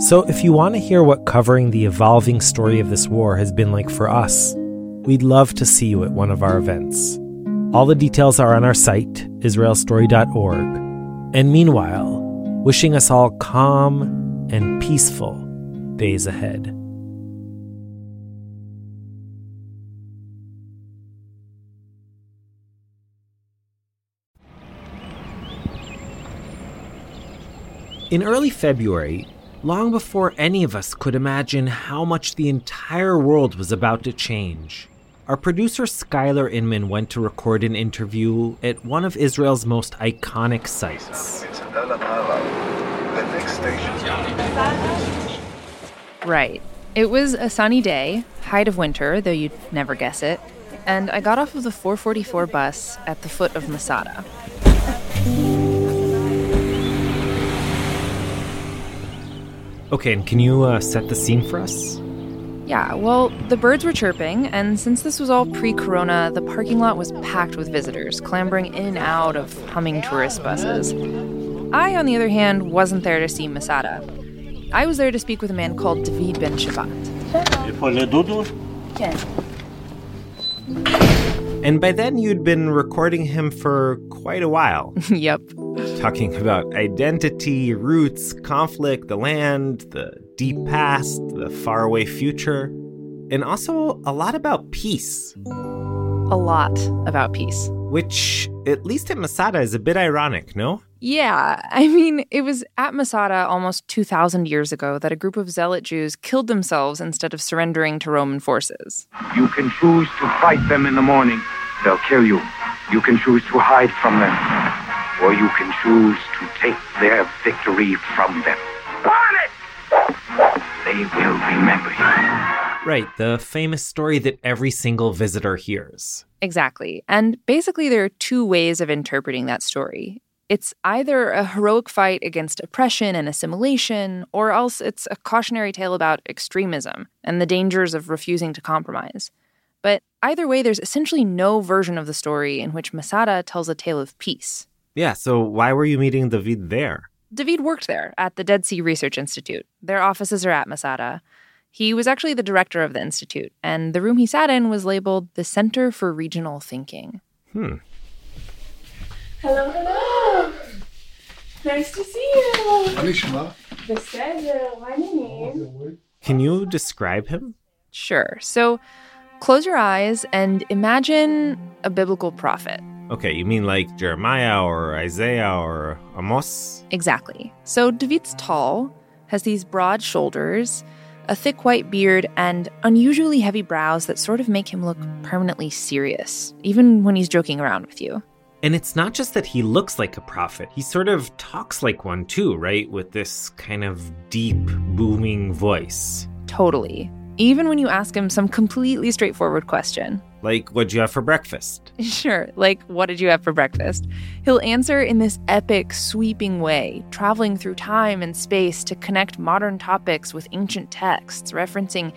so, if you want to hear what covering the evolving story of this war has been like for us, we'd love to see you at one of our events. All the details are on our site, israelstory.org. And meanwhile, wishing us all calm and peaceful days ahead. In early February, long before any of us could imagine how much the entire world was about to change. Our producer Skylar Inman went to record an interview at one of Israel's most iconic sites. Right. It was a sunny day, height of winter, though you'd never guess it, and I got off of the 444 bus at the foot of Masada. Okay, and can you uh, set the scene for us? Yeah, well, the birds were chirping, and since this was all pre corona, the parking lot was packed with visitors, clambering in and out of humming tourist buses. I, on the other hand, wasn't there to see Masada. I was there to speak with a man called David Ben Shabbat. And by then, you'd been recording him for quite a while. yep. Talking about identity, roots, conflict, the land, the deep past, the faraway future, and also a lot about peace. A lot about peace. Which, at least at Masada, is a bit ironic, no? Yeah, I mean, it was at Masada almost 2,000 years ago that a group of zealot Jews killed themselves instead of surrendering to Roman forces. You can choose to fight them in the morning. They'll kill you. You can choose to hide from them. Or you can choose to take their victory from them. Burn it! They will remember you. Right, the famous story that every single visitor hears. Exactly. And basically, there are two ways of interpreting that story. It's either a heroic fight against oppression and assimilation, or else it's a cautionary tale about extremism and the dangers of refusing to compromise. But either way, there's essentially no version of the story in which Masada tells a tale of peace. Yeah, so why were you meeting David there? David worked there at the Dead Sea Research Institute. Their offices are at Masada. He was actually the director of the institute, and the room he sat in was labeled the Center for Regional Thinking. Hmm. Hello, hello. Nice to see you. מה נשמע? Can you describe him? Sure. So close your eyes and imagine a biblical prophet. Okay, you mean like Jeremiah or Isaiah or Amos? Exactly. So David's tall, has these broad shoulders, a thick white beard, and unusually heavy brows that sort of make him look permanently serious, even when he's joking around with you. And it's not just that he looks like a prophet, he sort of talks like one too, right? With this kind of deep, booming voice. Totally. Even when you ask him some completely straightforward question. Like, what'd you have for breakfast? Sure, like, what did you have for breakfast? He'll answer in this epic, sweeping way, traveling through time and space to connect modern topics with ancient texts, referencing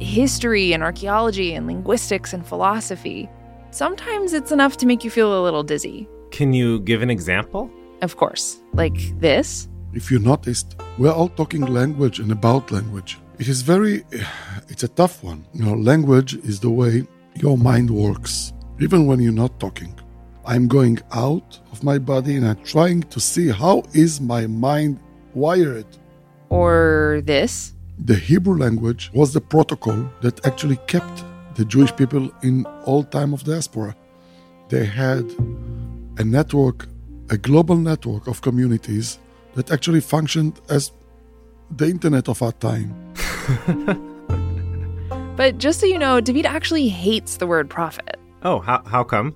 history and archaeology and linguistics and philosophy. Sometimes it's enough to make you feel a little dizzy. Can you give an example? Of course. Like this. If you noticed, we're all talking language and about language. It is very, it's a tough one. You know, language is the way your mind works, even when you're not talking. I'm going out of my body and I'm trying to see how is my mind wired. Or this. The Hebrew language was the protocol that actually kept the Jewish people in all time of diaspora. They had a network, a global network of communities that actually functioned as the internet of our time. But just so you know, David actually hates the word prophet. Oh, how, how come?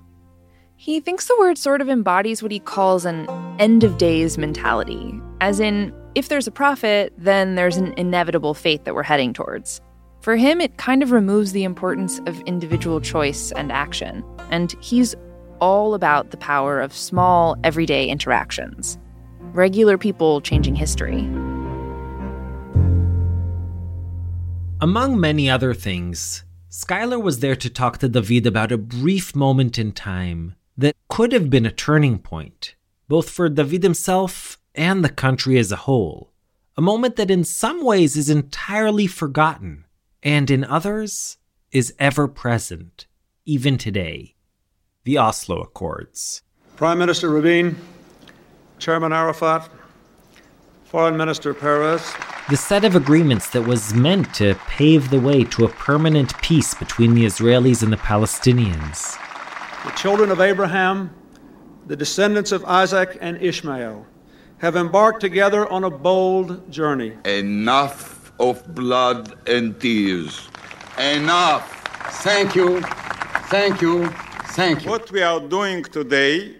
He thinks the word sort of embodies what he calls an end of days mentality. As in, if there's a prophet, then there's an inevitable fate that we're heading towards. For him, it kind of removes the importance of individual choice and action. And he's all about the power of small, everyday interactions. Regular people changing history. Among many other things, Skylar was there to talk to David about a brief moment in time that could have been a turning point, both for David himself and the country as a whole. A moment that in some ways is entirely forgotten, and in others is ever present, even today. The Oslo Accords. Prime Minister Rabin, Chairman Arafat, Foreign Minister Peres, the set of agreements that was meant to pave the way to a permanent peace between the Israelis and the Palestinians. The children of Abraham, the descendants of Isaac and Ishmael, have embarked together on a bold journey. Enough of blood and tears. Enough. Thank you. Thank you. Thank you. What we are doing today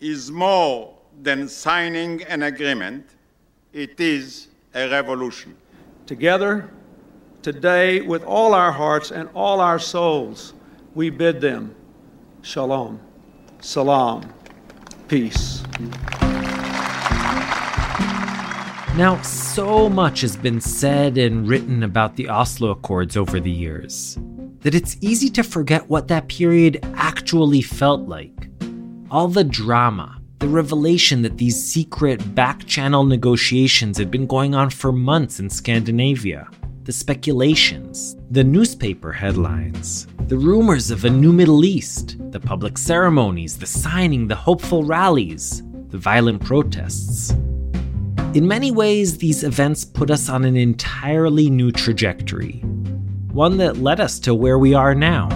is more than signing an agreement. It is a revolution. Together, today, with all our hearts and all our souls, we bid them shalom, salam, peace. Now, so much has been said and written about the Oslo Accords over the years that it's easy to forget what that period actually felt like. All the drama, the revelation that these secret back channel negotiations had been going on for months in Scandinavia, the speculations, the newspaper headlines, the rumors of a new Middle East, the public ceremonies, the signing, the hopeful rallies, the violent protests. In many ways, these events put us on an entirely new trajectory, one that led us to where we are now.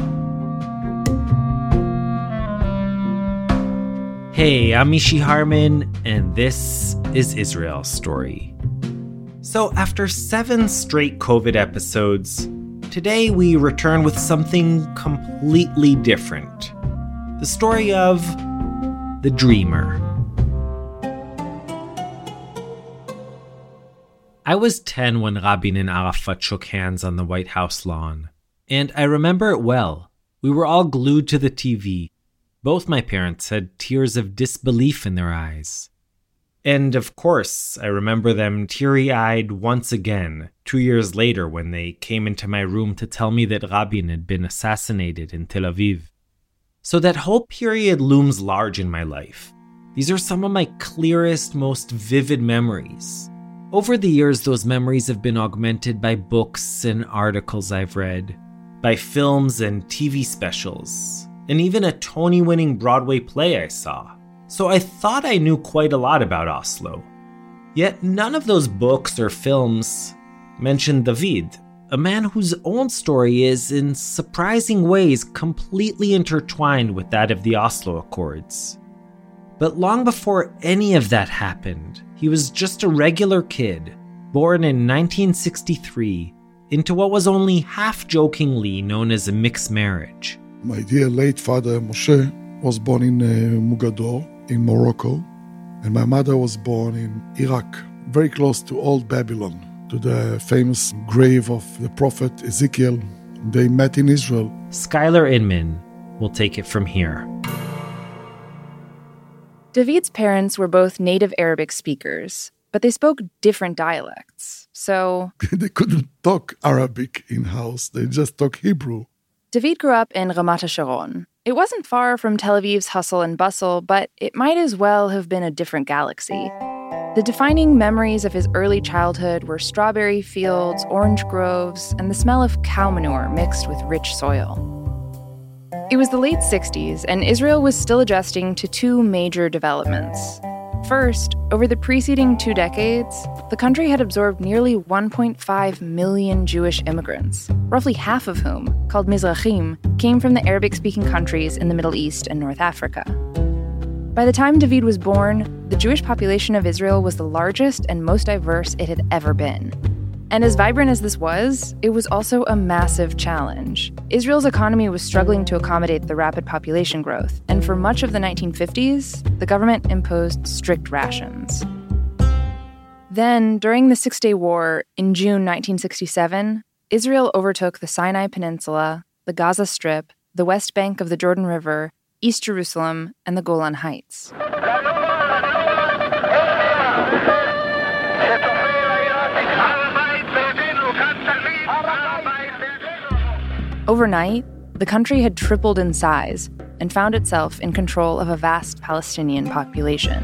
Hey, I'm Mishy Harman, and this is Israel Story. So, after seven straight COVID episodes, today we return with something completely different the story of the Dreamer. I was 10 when Rabin and Arafat shook hands on the White House lawn, and I remember it well. We were all glued to the TV, both my parents had tears of disbelief in their eyes. And of course, I remember them teary eyed once again, two years later, when they came into my room to tell me that Rabin had been assassinated in Tel Aviv. So that whole period looms large in my life. These are some of my clearest, most vivid memories. Over the years, those memories have been augmented by books and articles I've read, by films and TV specials, and even a Tony winning Broadway play I saw. So I thought I knew quite a lot about Oslo. Yet none of those books or films mention David, a man whose own story is, in surprising ways, completely intertwined with that of the Oslo Accords. But long before any of that happened, he was just a regular kid, born in 1963 into what was only half jokingly known as a mixed marriage. My dear late father Moshe was born in uh, Mogador in Morocco, and my mother was born in Iraq, very close to old Babylon, to the famous grave of the prophet Ezekiel. They met in Israel. Skylar Inman will take it from here. David's parents were both native Arabic speakers, but they spoke different dialects. So they couldn't talk Arabic in house, they just talk Hebrew. David grew up in Ramat HaSharon. It wasn't far from Tel Aviv's hustle and bustle, but it might as well have been a different galaxy. The defining memories of his early childhood were strawberry fields, orange groves, and the smell of cow manure mixed with rich soil. It was the late 60s, and Israel was still adjusting to two major developments. First, over the preceding two decades, the country had absorbed nearly 1.5 million Jewish immigrants, roughly half of whom, called Mizrahim, came from the Arabic speaking countries in the Middle East and North Africa. By the time David was born, the Jewish population of Israel was the largest and most diverse it had ever been. And as vibrant as this was, it was also a massive challenge. Israel's economy was struggling to accommodate the rapid population growth, and for much of the 1950s, the government imposed strict rations. Then, during the Six Day War in June 1967, Israel overtook the Sinai Peninsula, the Gaza Strip, the West Bank of the Jordan River, East Jerusalem, and the Golan Heights. Overnight, the country had tripled in size and found itself in control of a vast Palestinian population.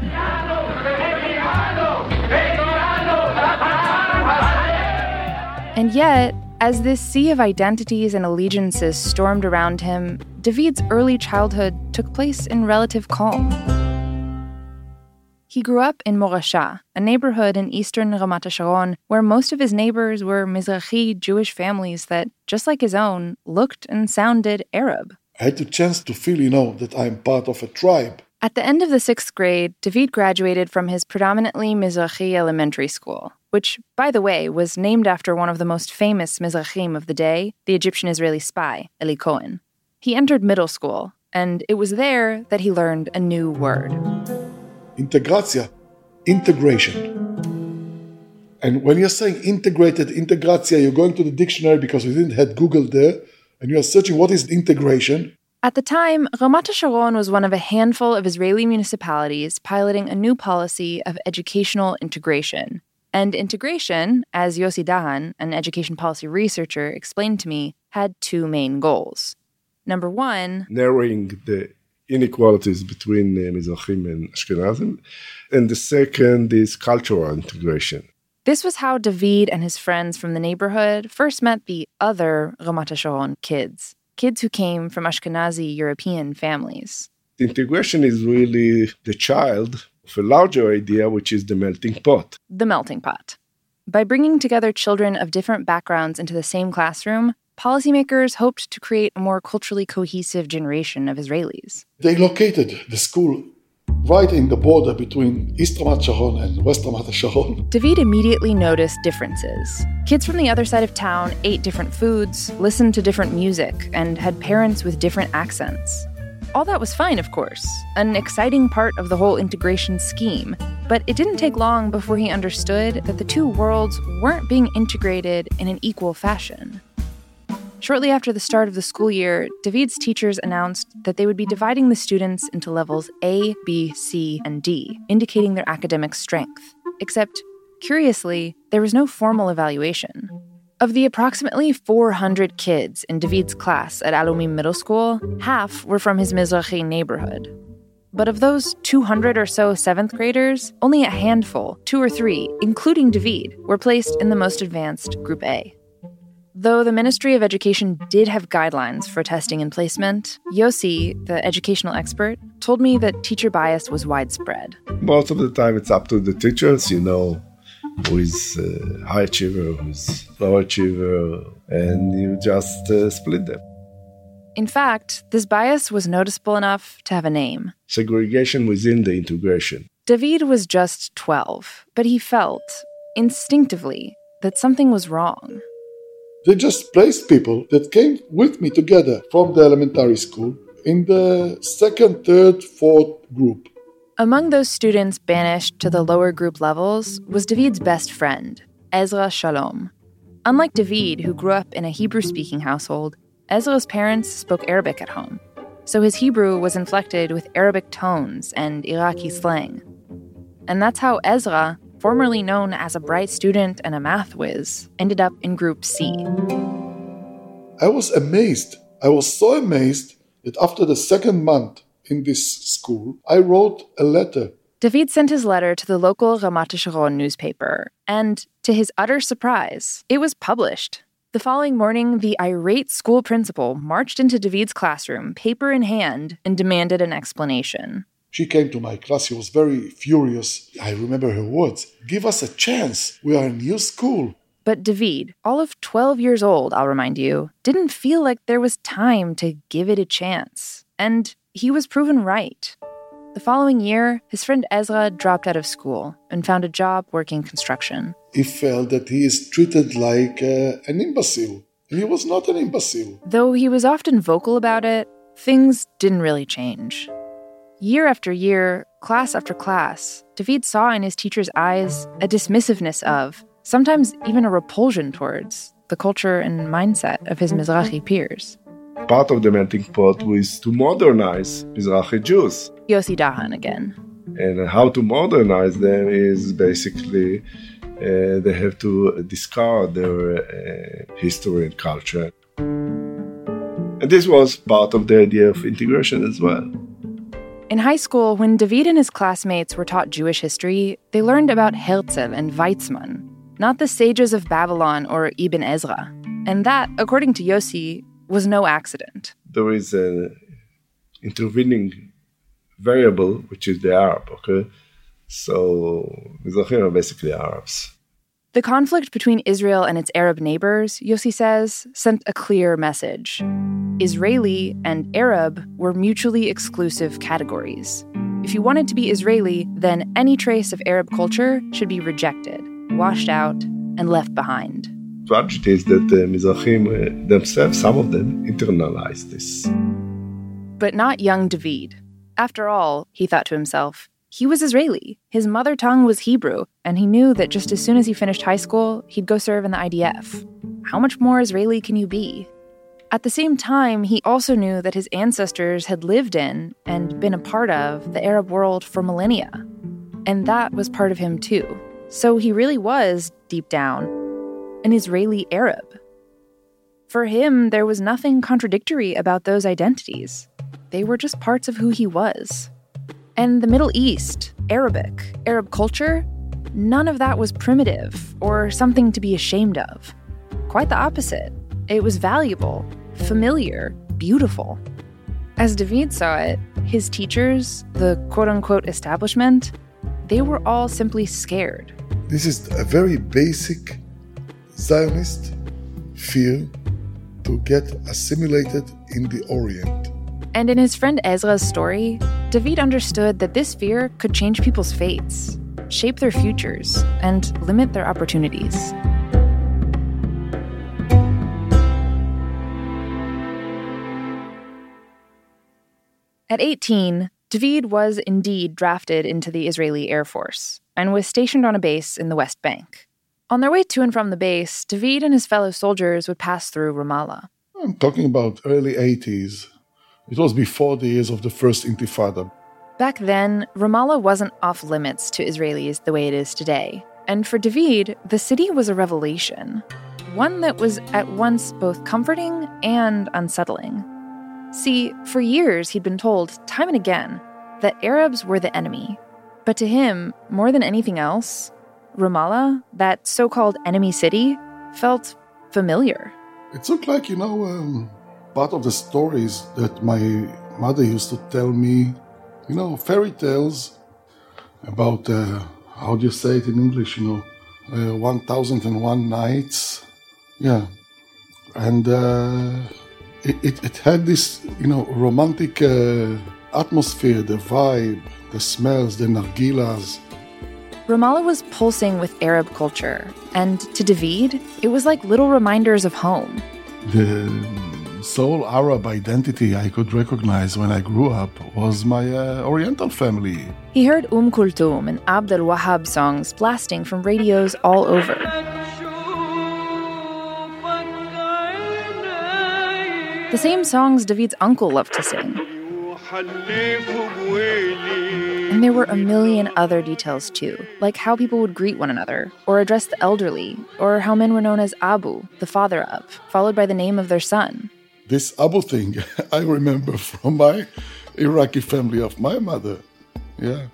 And yet, as this sea of identities and allegiances stormed around him, David's early childhood took place in relative calm. He grew up in Morasha, a neighborhood in eastern Ramat HaSharon, where most of his neighbors were Mizrahi Jewish families that, just like his own, looked and sounded Arab. I had the chance to feel, you know, that I'm part of a tribe. At the end of the sixth grade, David graduated from his predominantly Mizrahi elementary school, which, by the way, was named after one of the most famous Mizrahim of the day, the Egyptian Israeli spy, Eli Cohen. He entered middle school, and it was there that he learned a new word Integratia, integration. And when you're saying integrated, integratia, you're going to the dictionary because we didn't have Google there, and you're searching what is integration. At the time, Ramat HaSharon was one of a handful of Israeli municipalities piloting a new policy of educational integration. And integration, as Yossi Dahan, an education policy researcher, explained to me, had two main goals. Number one, narrowing the inequalities between uh, Mizrahim and Ashkenazim. And the second is cultural integration. This was how David and his friends from the neighborhood first met the other Ramat HaSharon kids, kids who came from Ashkenazi European families. Integration is really the child of a larger idea, which is the melting pot. The melting pot. By bringing together children of different backgrounds into the same classroom, policymakers hoped to create a more culturally cohesive generation of Israelis. They located the school right in the border between East Ramat Sharon and West Ramat Sharon. David immediately noticed differences. Kids from the other side of town ate different foods, listened to different music, and had parents with different accents. All that was fine, of course, an exciting part of the whole integration scheme. But it didn't take long before he understood that the two worlds weren't being integrated in an equal fashion. Shortly after the start of the school year, David's teachers announced that they would be dividing the students into levels A, B, C, and D, indicating their academic strength. Except, curiously, there was no formal evaluation. Of the approximately 400 kids in David's class at Alumim Middle School, half were from his Mizrahi neighborhood. But of those 200 or so seventh graders, only a handful, two or three, including David, were placed in the most advanced Group A. Though the Ministry of Education did have guidelines for testing and placement, Yossi, the educational expert, told me that teacher bias was widespread. Most of the time, it's up to the teachers, you know, who is uh, high achiever, who's low achiever, and you just uh, split them. In fact, this bias was noticeable enough to have a name. Segregation within the integration. David was just 12, but he felt, instinctively, that something was wrong. They just placed people that came with me together from the elementary school in the second, third, fourth group. Among those students banished to the lower group levels was David's best friend, Ezra Shalom. Unlike David, who grew up in a Hebrew speaking household, Ezra's parents spoke Arabic at home, so his Hebrew was inflected with Arabic tones and Iraqi slang. And that's how Ezra, formerly known as a bright student and a math whiz, ended up in Group C. I was amazed. I was so amazed that after the second month in this school, I wrote a letter. David sent his letter to the local Ramat Sharon newspaper, and to his utter surprise, it was published. The following morning, the irate school principal marched into David's classroom, paper in hand, and demanded an explanation. She came to my class. She was very furious. I remember her words Give us a chance. We are a new school. But David, all of 12 years old, I'll remind you, didn't feel like there was time to give it a chance. And he was proven right. The following year, his friend Ezra dropped out of school and found a job working construction. He felt that he is treated like uh, an imbecile. And he was not an imbecile. Though he was often vocal about it, things didn't really change. Year after year, class after class, David saw in his teacher's eyes a dismissiveness of, sometimes even a repulsion towards, the culture and mindset of his Mizrahi peers. Part of the melting pot was to modernize Mizrahi Jews. Yossi Dahan again. And how to modernize them is basically uh, they have to discard their uh, history and culture. And this was part of the idea of integration as well. In high school, when David and his classmates were taught Jewish history, they learned about Herzl and Weizmann, not the sages of Babylon or Ibn Ezra. And that, according to Yossi, was no accident. There is an intervening variable, which is the Arab, okay? So, Mizrahim are basically Arabs. The conflict between Israel and its Arab neighbors, Yossi says, sent a clear message. Israeli and Arab were mutually exclusive categories. If you wanted to be Israeli, then any trace of Arab culture should be rejected, washed out, and left behind. Tragedy is that the Mizrahim uh, themselves, some of them, internalized this. But not young David. After all, he thought to himself, he was Israeli. His mother tongue was Hebrew, and he knew that just as soon as he finished high school, he'd go serve in the IDF. How much more Israeli can you be? At the same time, he also knew that his ancestors had lived in and been a part of the Arab world for millennia. And that was part of him too. So he really was, deep down, an Israeli Arab. For him, there was nothing contradictory about those identities. They were just parts of who he was. And the Middle East, Arabic, Arab culture, none of that was primitive or something to be ashamed of. Quite the opposite. It was valuable, familiar, beautiful. As David saw it, his teachers, the quote unquote establishment, they were all simply scared. This is a very basic Zionist fear to get assimilated in the Orient. And in his friend Ezra's story, David understood that this fear could change people's fates, shape their futures, and limit their opportunities. At 18, David was indeed drafted into the Israeli Air Force and was stationed on a base in the West Bank. On their way to and from the base, David and his fellow soldiers would pass through Ramallah. I'm talking about early 80s. It was before the years of the first Intifada. Back then, Ramallah wasn't off limits to Israelis the way it is today. And for David, the city was a revelation, one that was at once both comforting and unsettling. See, for years he'd been told, time and again, that Arabs were the enemy. But to him, more than anything else, Ramallah, that so called enemy city, felt familiar. It looked like, you know, um, part of the stories that my mother used to tell me, you know, fairy tales about, uh, how do you say it in English, you know, uh, 1001 Nights. Yeah. And uh, it, it, it, had this, you know, romantic uh, atmosphere, the vibe, the smells, the nargilas. Ramallah was pulsing with Arab culture, and to David, it was like little reminders of home. The sole Arab identity I could recognize when I grew up was my uh, Oriental family. He heard Umm Kulthum and Abd al Wahab songs blasting from radios all over. The same songs David's uncle loved to sing. And there were a million other details too, like how people would greet one another, or address the elderly, or how men were known as Abu, the father of, followed by the name of their son. This Abu thing, I remember from my Iraqi family of my mother. Yeah.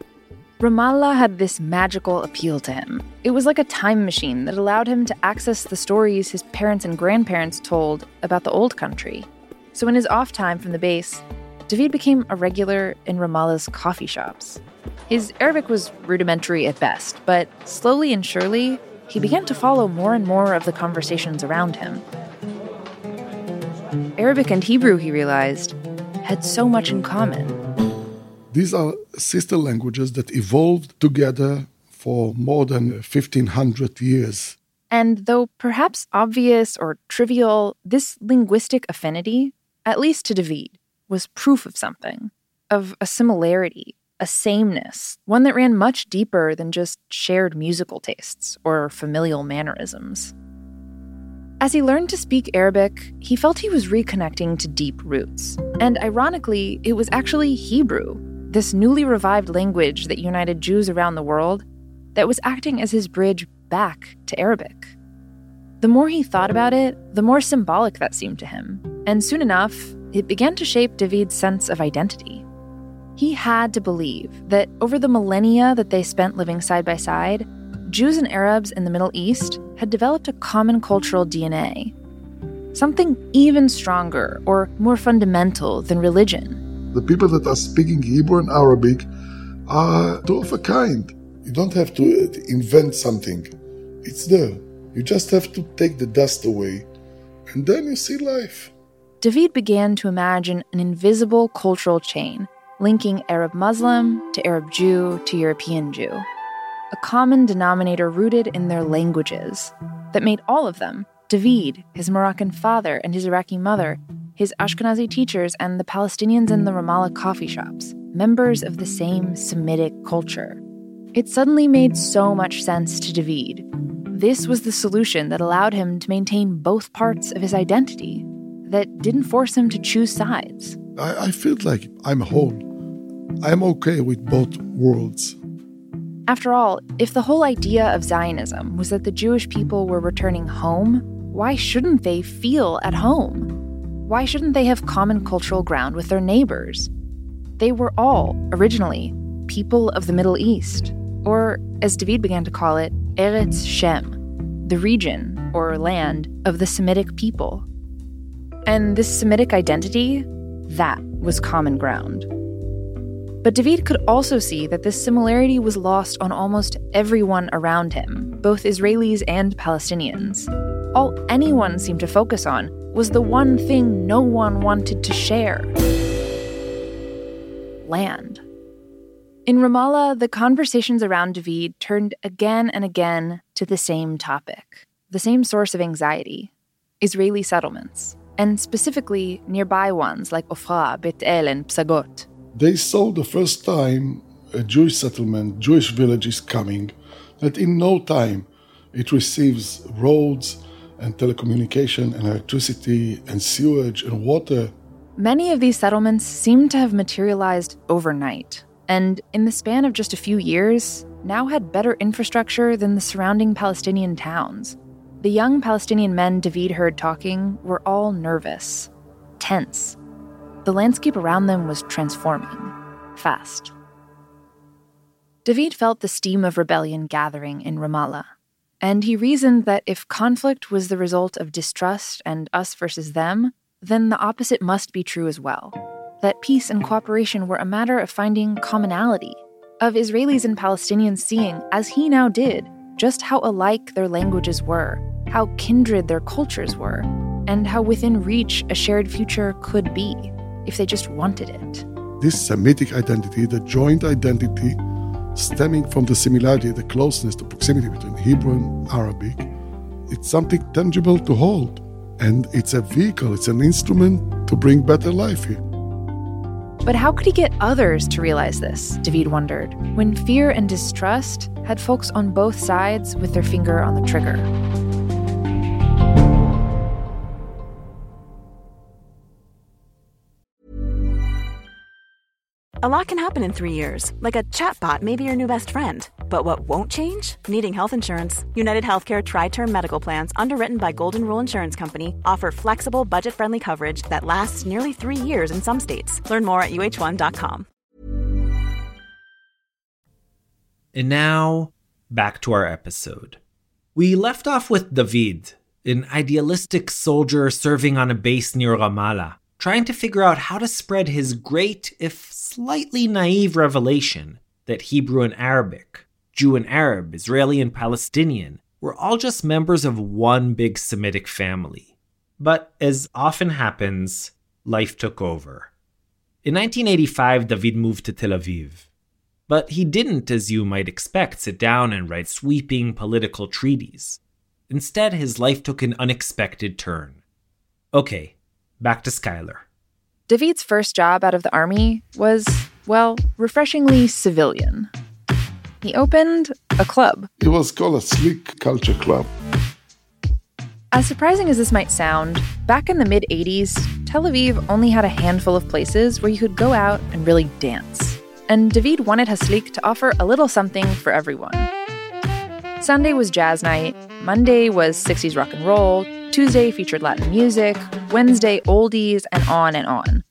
Ramallah had this magical appeal to him. It was like a time machine that allowed him to access the stories his parents and grandparents told about the old country. So in his off time from the base, David became a regular in Ramallah's coffee shops. His Arabic was rudimentary at best, but slowly and surely, he began to follow more and more of the conversations around him. Arabic and Hebrew, he realized, had so much in common. These are sister languages that evolved together for more than 1500 years. And though perhaps obvious or trivial, this linguistic affinity, at least to David, was proof of something, of a similarity, a sameness, one that ran much deeper than just shared musical tastes or familial mannerisms. As he learned to speak Arabic, he felt he was reconnecting to deep roots. And ironically, it was actually Hebrew, this newly revived language that united Jews around the world, that was acting as his bridge back to Arabic. The more he thought about it, the more symbolic that seemed to him. And soon enough, it began to shape David's sense of identity. He had to believe that over the millennia that they spent living side by side, Jews and Arabs in the Middle East had developed a common cultural DNA. Something even stronger or more fundamental than religion. The people that are speaking Hebrew and Arabic are two of a kind. You don't have to uh, invent something, it's there. You just have to take the dust away, and then you see life. David began to imagine an invisible cultural chain linking Arab Muslim to Arab Jew to European Jew. A common denominator rooted in their languages that made all of them David, his Moroccan father and his Iraqi mother, his Ashkenazi teachers, and the Palestinians in the Ramallah coffee shops, members of the same Semitic culture. It suddenly made so much sense to David. This was the solution that allowed him to maintain both parts of his identity, that didn't force him to choose sides. I, I feel like I'm whole. I'm okay with both worlds. After all, if the whole idea of Zionism was that the Jewish people were returning home, why shouldn't they feel at home? Why shouldn't they have common cultural ground with their neighbors? They were all, originally, people of the Middle East, or as David began to call it, Eretz Shem, the region or land of the Semitic people. And this Semitic identity, that was common ground. But David could also see that this similarity was lost on almost everyone around him, both Israelis and Palestinians. All anyone seemed to focus on was the one thing no one wanted to share land. In Ramallah, the conversations around David turned again and again to the same topic, the same source of anxiety Israeli settlements, and specifically nearby ones like Ofra, Bet El, and Psagot. They saw the first time a Jewish settlement, Jewish village is coming, that in no time it receives roads and telecommunication and electricity and sewage and water. Many of these settlements seem to have materialized overnight, and in the span of just a few years, now had better infrastructure than the surrounding Palestinian towns. The young Palestinian men David heard talking were all nervous, tense. The landscape around them was transforming, fast. David felt the steam of rebellion gathering in Ramallah. And he reasoned that if conflict was the result of distrust and us versus them, then the opposite must be true as well. That peace and cooperation were a matter of finding commonality, of Israelis and Palestinians seeing, as he now did, just how alike their languages were, how kindred their cultures were, and how within reach a shared future could be if they just wanted it. This Semitic identity, the joint identity stemming from the similarity, the closeness, the proximity between Hebrew and Arabic, it's something tangible to hold. And it's a vehicle, it's an instrument to bring better life here. But how could he get others to realize this, David wondered, when fear and distrust had folks on both sides with their finger on the trigger? A lot can happen in three years, like a chatbot may be your new best friend. But what won't change? Needing health insurance. United Healthcare Tri Term Medical Plans, underwritten by Golden Rule Insurance Company, offer flexible, budget friendly coverage that lasts nearly three years in some states. Learn more at uhone.com. And now, back to our episode. We left off with David, an idealistic soldier serving on a base near Ramallah trying to figure out how to spread his great, if slightly naive revelation that Hebrew and Arabic, Jew and Arab, Israeli and Palestinian were all just members of one big Semitic family. But as often happens, life took over. In 1985, David moved to Tel Aviv. But he didn't, as you might expect, sit down and write sweeping political treaties. Instead, his life took an unexpected turn. Okay, back to Skylar. David's first job out of the army was, well, refreshingly civilian. He opened a club. It was called Haslik Culture Club. As surprising as this might sound, back in the mid 80s, Tel Aviv only had a handful of places where you could go out and really dance. And David wanted Haslik to offer a little something for everyone. Sunday was jazz night, Monday was 60s rock and roll, Tuesday featured Latin music, Wednesday oldies, and on and on.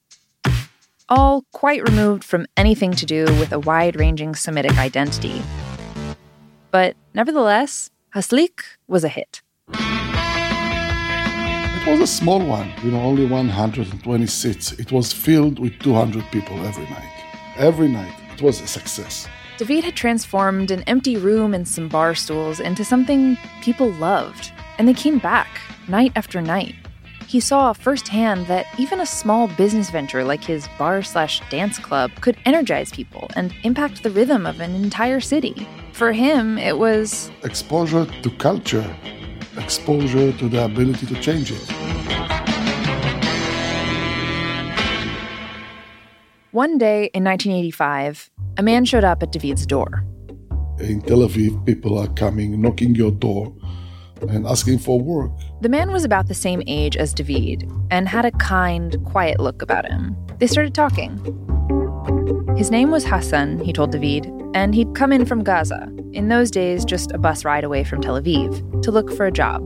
All quite removed from anything to do with a wide ranging Semitic identity. But nevertheless, Haslik was a hit. It was a small one, you know, only 120 seats. It was filled with 200 people every night. Every night. It was a success. David had transformed an empty room and some bar stools into something people loved, and they came back night after night. He saw firsthand that even a small business venture like his bar slash dance club could energize people and impact the rhythm of an entire city. For him, it was exposure to culture, exposure to the ability to change it. One day in 1985, a man showed up at David's door. In Tel Aviv, people are coming, knocking your door, and asking for work. The man was about the same age as David and had a kind, quiet look about him. They started talking. His name was Hassan, he told David, and he'd come in from Gaza, in those days just a bus ride away from Tel Aviv, to look for a job.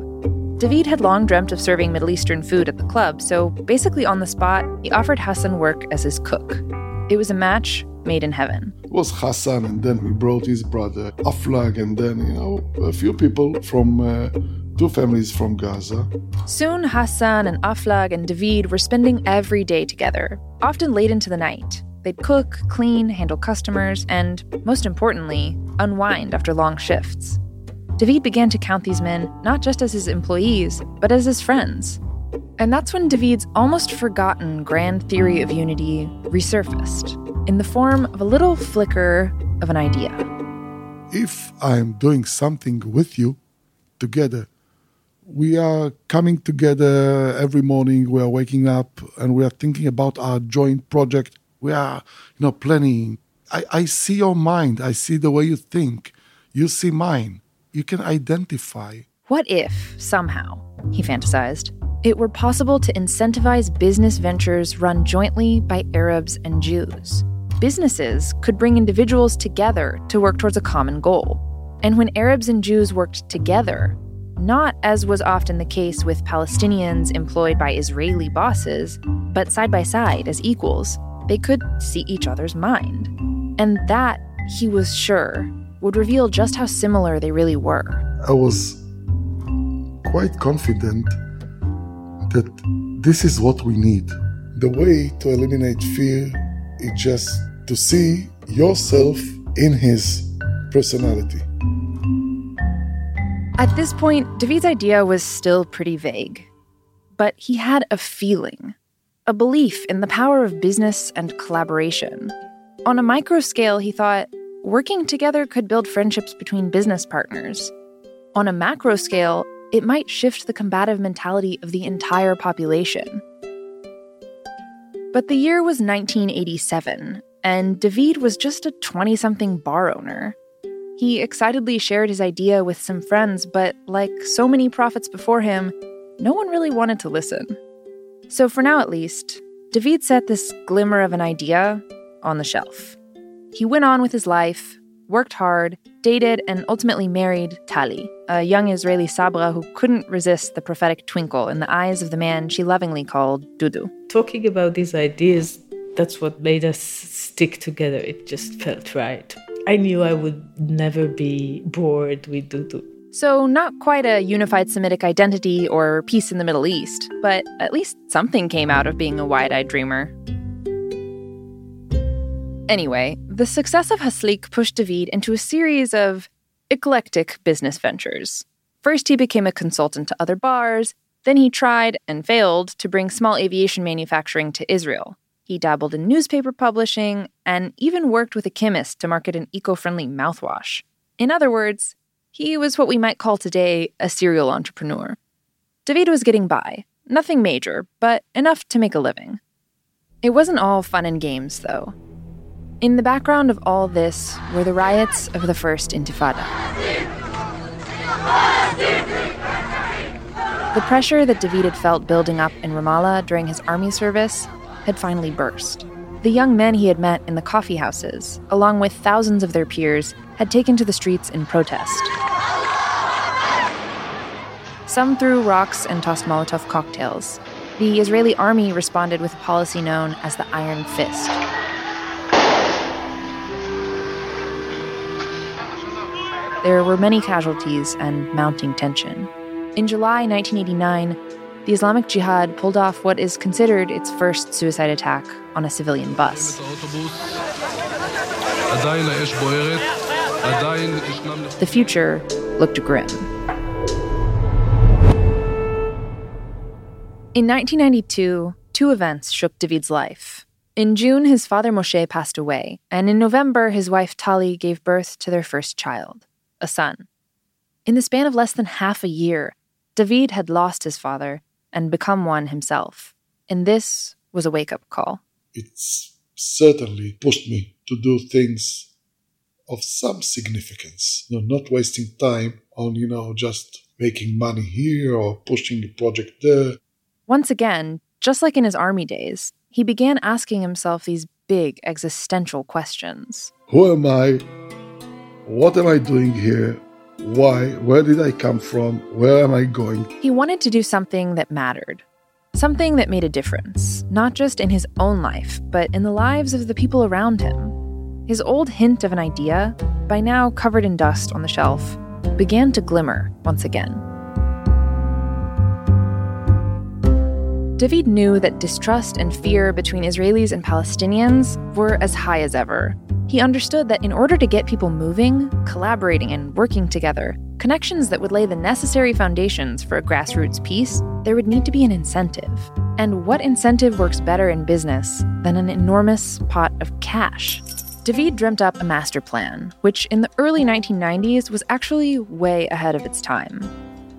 David had long dreamt of serving Middle Eastern food at the club, so basically on the spot, he offered Hassan work as his cook. It was a match made in heaven. It was Hassan, and then we brought his brother Aflag, and then, you know, a few people from uh, two families from Gaza. Soon, Hassan and Aflag and David were spending every day together, often late into the night. They'd cook, clean, handle customers, and, most importantly, unwind after long shifts. David began to count these men not just as his employees, but as his friends. And that's when David's almost forgotten grand theory of unity resurfaced in the form of a little flicker of an idea. If I'm doing something with you together, we are coming together every morning, we are waking up and we are thinking about our joint project. We are, you know, planning. I, I see your mind, I see the way you think, you see mine. You can identify. What if, somehow, he fantasized, it were possible to incentivize business ventures run jointly by Arabs and Jews? Businesses could bring individuals together to work towards a common goal. And when Arabs and Jews worked together, not as was often the case with Palestinians employed by Israeli bosses, but side by side as equals, they could see each other's mind. And that, he was sure, would reveal just how similar they really were. I was quite confident that this is what we need. The way to eliminate fear is just to see yourself in his personality. At this point, David's idea was still pretty vague. But he had a feeling, a belief in the power of business and collaboration. On a micro scale, he thought working together could build friendships between business partners. On a macro scale, it might shift the combative mentality of the entire population. But the year was 1987, and David was just a 20 something bar owner. He excitedly shared his idea with some friends, but like so many prophets before him, no one really wanted to listen. So for now at least, David set this glimmer of an idea on the shelf. He went on with his life, worked hard, dated, and ultimately married Tali, a young Israeli Sabra who couldn't resist the prophetic twinkle in the eyes of the man she lovingly called Dudu. Talking about these ideas, that's what made us stick together. It just felt right. I knew I would never be bored with Dudu. So, not quite a unified Semitic identity or peace in the Middle East, but at least something came out of being a wide eyed dreamer. Anyway, the success of Haslik pushed David into a series of eclectic business ventures. First, he became a consultant to other bars, then, he tried and failed to bring small aviation manufacturing to Israel. He dabbled in newspaper publishing and even worked with a chemist to market an eco friendly mouthwash. In other words, he was what we might call today a serial entrepreneur. David was getting by, nothing major, but enough to make a living. It wasn't all fun and games, though. In the background of all this were the riots of the First Intifada. The pressure that David had felt building up in Ramallah during his army service had finally burst. The young men he had met in the coffee houses, along with thousands of their peers, had taken to the streets in protest. Some threw rocks and tossed Molotov cocktails. The Israeli army responded with a policy known as the Iron Fist. There were many casualties and mounting tension. In July 1989, the Islamic Jihad pulled off what is considered its first suicide attack on a civilian bus. The future looked grim. In 1992, two events shook David's life. In June, his father Moshe passed away, and in November, his wife Tali gave birth to their first child a son. In the span of less than half a year, David had lost his father and become one himself. And this was a wake up call. It's certainly pushed me to do things of some significance, you know, not wasting time on, you know, just making money here or pushing a project there. Once again, just like in his army days, he began asking himself these big existential questions. Who am I? What am I doing here? Why? Where did I come from? Where am I going? He wanted to do something that mattered. Something that made a difference, not just in his own life, but in the lives of the people around him. His old hint of an idea, by now covered in dust on the shelf, began to glimmer once again. David knew that distrust and fear between Israelis and Palestinians were as high as ever, he understood that in order to get people moving, collaborating, and working together, connections that would lay the necessary foundations for a grassroots peace, there would need to be an incentive. And what incentive works better in business than an enormous pot of cash? David dreamt up a master plan, which in the early 1990s was actually way ahead of its time.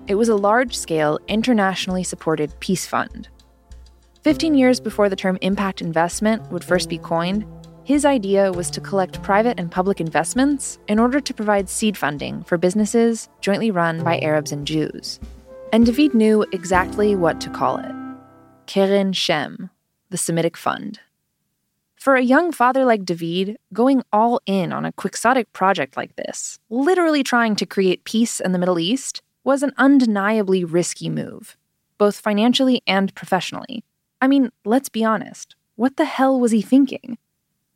It was a large scale, internationally supported peace fund. 15 years before the term impact investment would first be coined, his idea was to collect private and public investments in order to provide seed funding for businesses jointly run by Arabs and Jews. And David knew exactly what to call it Keren Shem, the Semitic Fund. For a young father like David, going all in on a quixotic project like this, literally trying to create peace in the Middle East, was an undeniably risky move, both financially and professionally. I mean, let's be honest. What the hell was he thinking?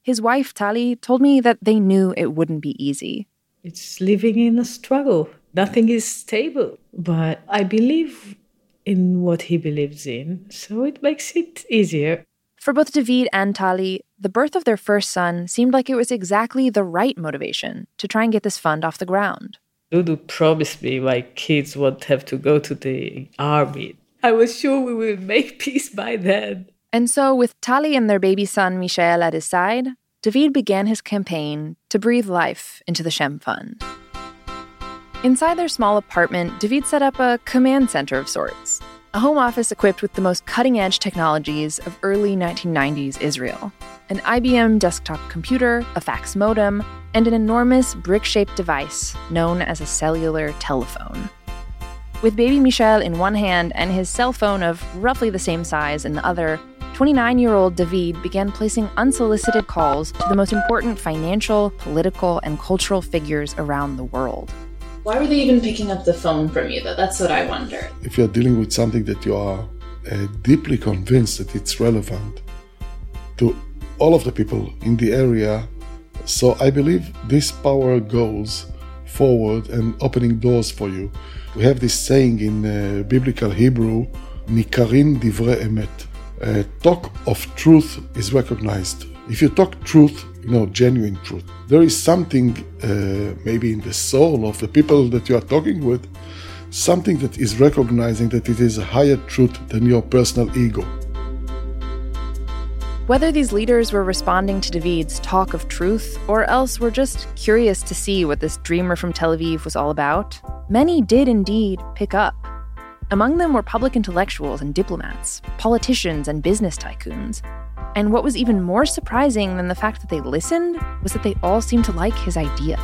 His wife, Tali, told me that they knew it wouldn't be easy. It's living in a struggle. Nothing is stable, but I believe in what he believes in, so it makes it easier. For both David and Tali, the birth of their first son seemed like it was exactly the right motivation to try and get this fund off the ground. Dudu promised me my kids won't have to go to the army. I was sure we would make peace by then. And so, with Tali and their baby son Michael at his side, David began his campaign to breathe life into the Shem Fund. Inside their small apartment, David set up a command center of sorts, a home office equipped with the most cutting edge technologies of early 1990s Israel an IBM desktop computer, a fax modem, and an enormous brick shaped device known as a cellular telephone. With baby Michel in one hand and his cell phone of roughly the same size in the other, 29 year old David began placing unsolicited calls to the most important financial, political, and cultural figures around the world. Why were they even picking up the phone from you, though? That's what I wonder. If you're dealing with something that you are uh, deeply convinced that it's relevant to all of the people in the area, so I believe this power goes forward and opening doors for you. We have this saying in uh, biblical Hebrew, Nikarin divrei emet. Uh, talk of truth is recognized. If you talk truth, you know, genuine truth. There is something, uh, maybe in the soul of the people that you are talking with, something that is recognizing that it is a higher truth than your personal ego. Whether these leaders were responding to David's talk of truth or else were just curious to see what this dreamer from Tel Aviv was all about, many did indeed pick up. Among them were public intellectuals and diplomats, politicians and business tycoons, and what was even more surprising than the fact that they listened was that they all seemed to like his idea.